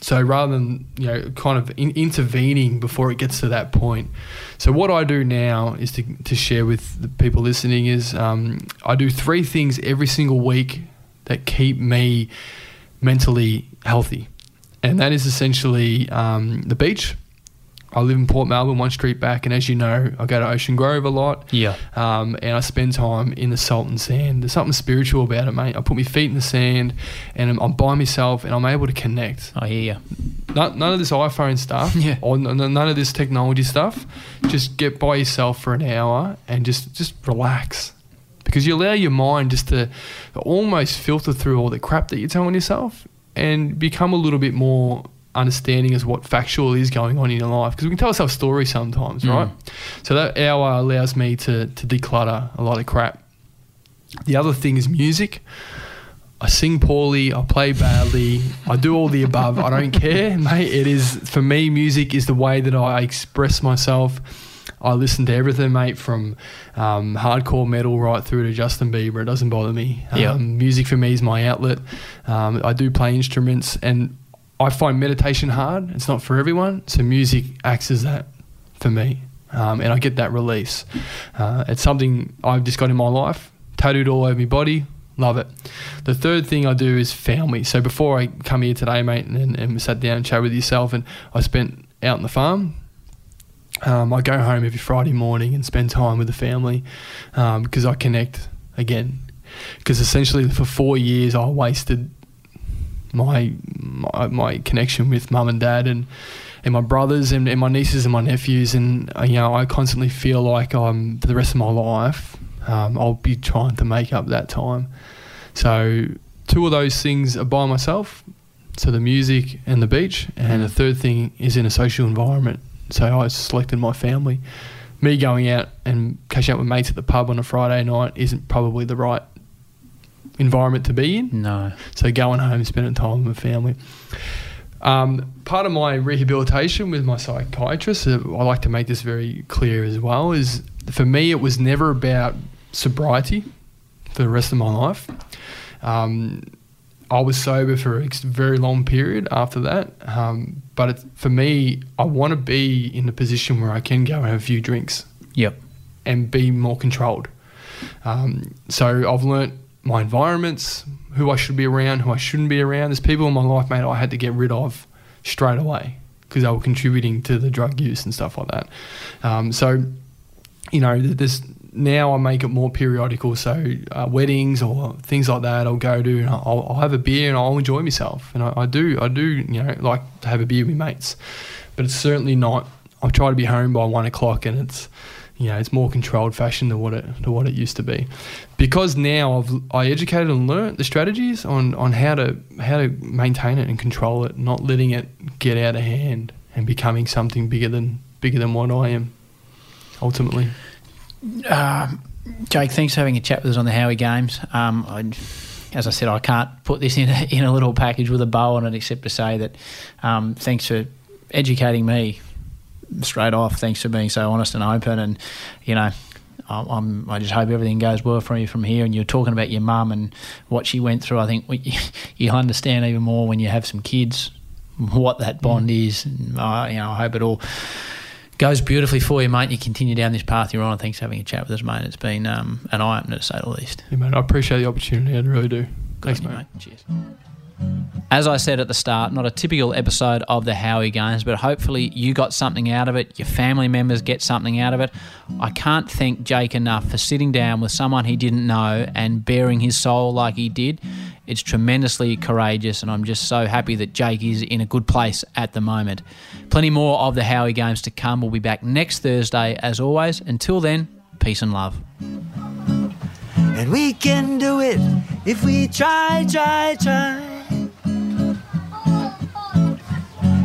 So rather than you know kind of in, intervening before it gets to that point, so what I do now is to, to share with the people listening is um, I do three things every single week that keep me mentally healthy, and that is essentially um, the beach. I live in Port Melbourne, one street back, and as you know, I go to Ocean Grove a lot. Yeah. Um, and I spend time in the salt and sand. There's something spiritual about it, mate. I put my feet in the sand, and I'm, I'm by myself, and I'm able to connect. I hear you. None, none of this iPhone stuff, [LAUGHS] Yeah. or n- none of this technology stuff. Just get by yourself for an hour and just just relax, because you allow your mind just to almost filter through all the crap that you're telling yourself, and become a little bit more understanding as what factual is going on in your life because we can tell ourselves stories sometimes Mm. right so that hour allows me to to declutter a lot of crap the other thing is music I sing poorly, I play badly, I do all the above. I don't care, [LAUGHS] mate. It is for me music is the way that I express myself. I listen to everything, mate, from um, hardcore metal right through to Justin Bieber. It doesn't bother me. Yeah. Um, music for me is my outlet. Um, I do play instruments, and I find meditation hard. It's not for everyone, so music acts as that for me, um, and I get that release. Uh, it's something I've just got in my life, tattooed all over my body. Love it. The third thing I do is family. So before I come here today, mate, and, and sat down and chat with yourself, and I spent out in the farm. Um, I go home every Friday morning and spend time with the family um, because I connect again. Because essentially, for four years, I wasted my my, my connection with mum and dad and and my brothers and, and my nieces and my nephews. And uh, you know I constantly feel like I'm for the rest of my life um, I'll be trying to make up that time. So two of those things are by myself. So the music and the beach and the third thing is in a social environment. So I selected my family. Me going out and catching up with mates at the pub on a Friday night isn't probably the right environment to be in No. so going home, spending time with family. Um, part of my rehabilitation with my psychiatrist, uh, I like to make this very clear as well, is for me it was never about sobriety for the rest of my life. Um, I was sober for a very long period after that, um, but it, for me, I want to be in a position where I can go and have a few drinks Yep. and be more controlled. Um, so I've learnt my environments, who I should be around, who I shouldn't be around. There's people in my life, mate, I had to get rid of straight away because they were contributing to the drug use and stuff like that. Um, so, you know, th- there's now I make it more periodical. So uh, weddings or things like that, I'll go to and I'll, I'll have a beer and I'll enjoy myself. And I, I do, I do, you know, like to have a beer with mates. But it's certainly not. I try to be home by one o'clock, and it's, you know, it's more controlled fashion than what it than what it used to be. Because now I've I educated and learnt the strategies on, on how to how to maintain it and control it, not letting it get out of hand and becoming something bigger than bigger than what I am ultimately. Um, Jake, thanks for having a chat with us on the Howie Games. Um, I, as I said, I can't put this in a, [LAUGHS] in a little package with a bow on it, except to say that um, thanks for educating me straight off. Thanks for being so honest and open, and you know. I'm, I just hope everything goes well for you from here. And you're talking about your mum and what she went through. I think [LAUGHS] you understand even more when you have some kids what that bond mm. is. And I, you know, I hope it all goes beautifully for you, mate. You continue down this path you're on. Thanks for having a chat with us, mate. It's been um, an eye opener to say the least. Yeah, mate. I appreciate the opportunity. I really do. Thanks, mate. mate. Cheers. As I said at the start, not a typical episode of the Howie Games, but hopefully you got something out of it. Your family members get something out of it. I can't thank Jake enough for sitting down with someone he didn't know and bearing his soul like he did. It's tremendously courageous, and I'm just so happy that Jake is in a good place at the moment. Plenty more of the Howie Games to come. We'll be back next Thursday, as always. Until then, peace and love. And we can do it if we try, try, try.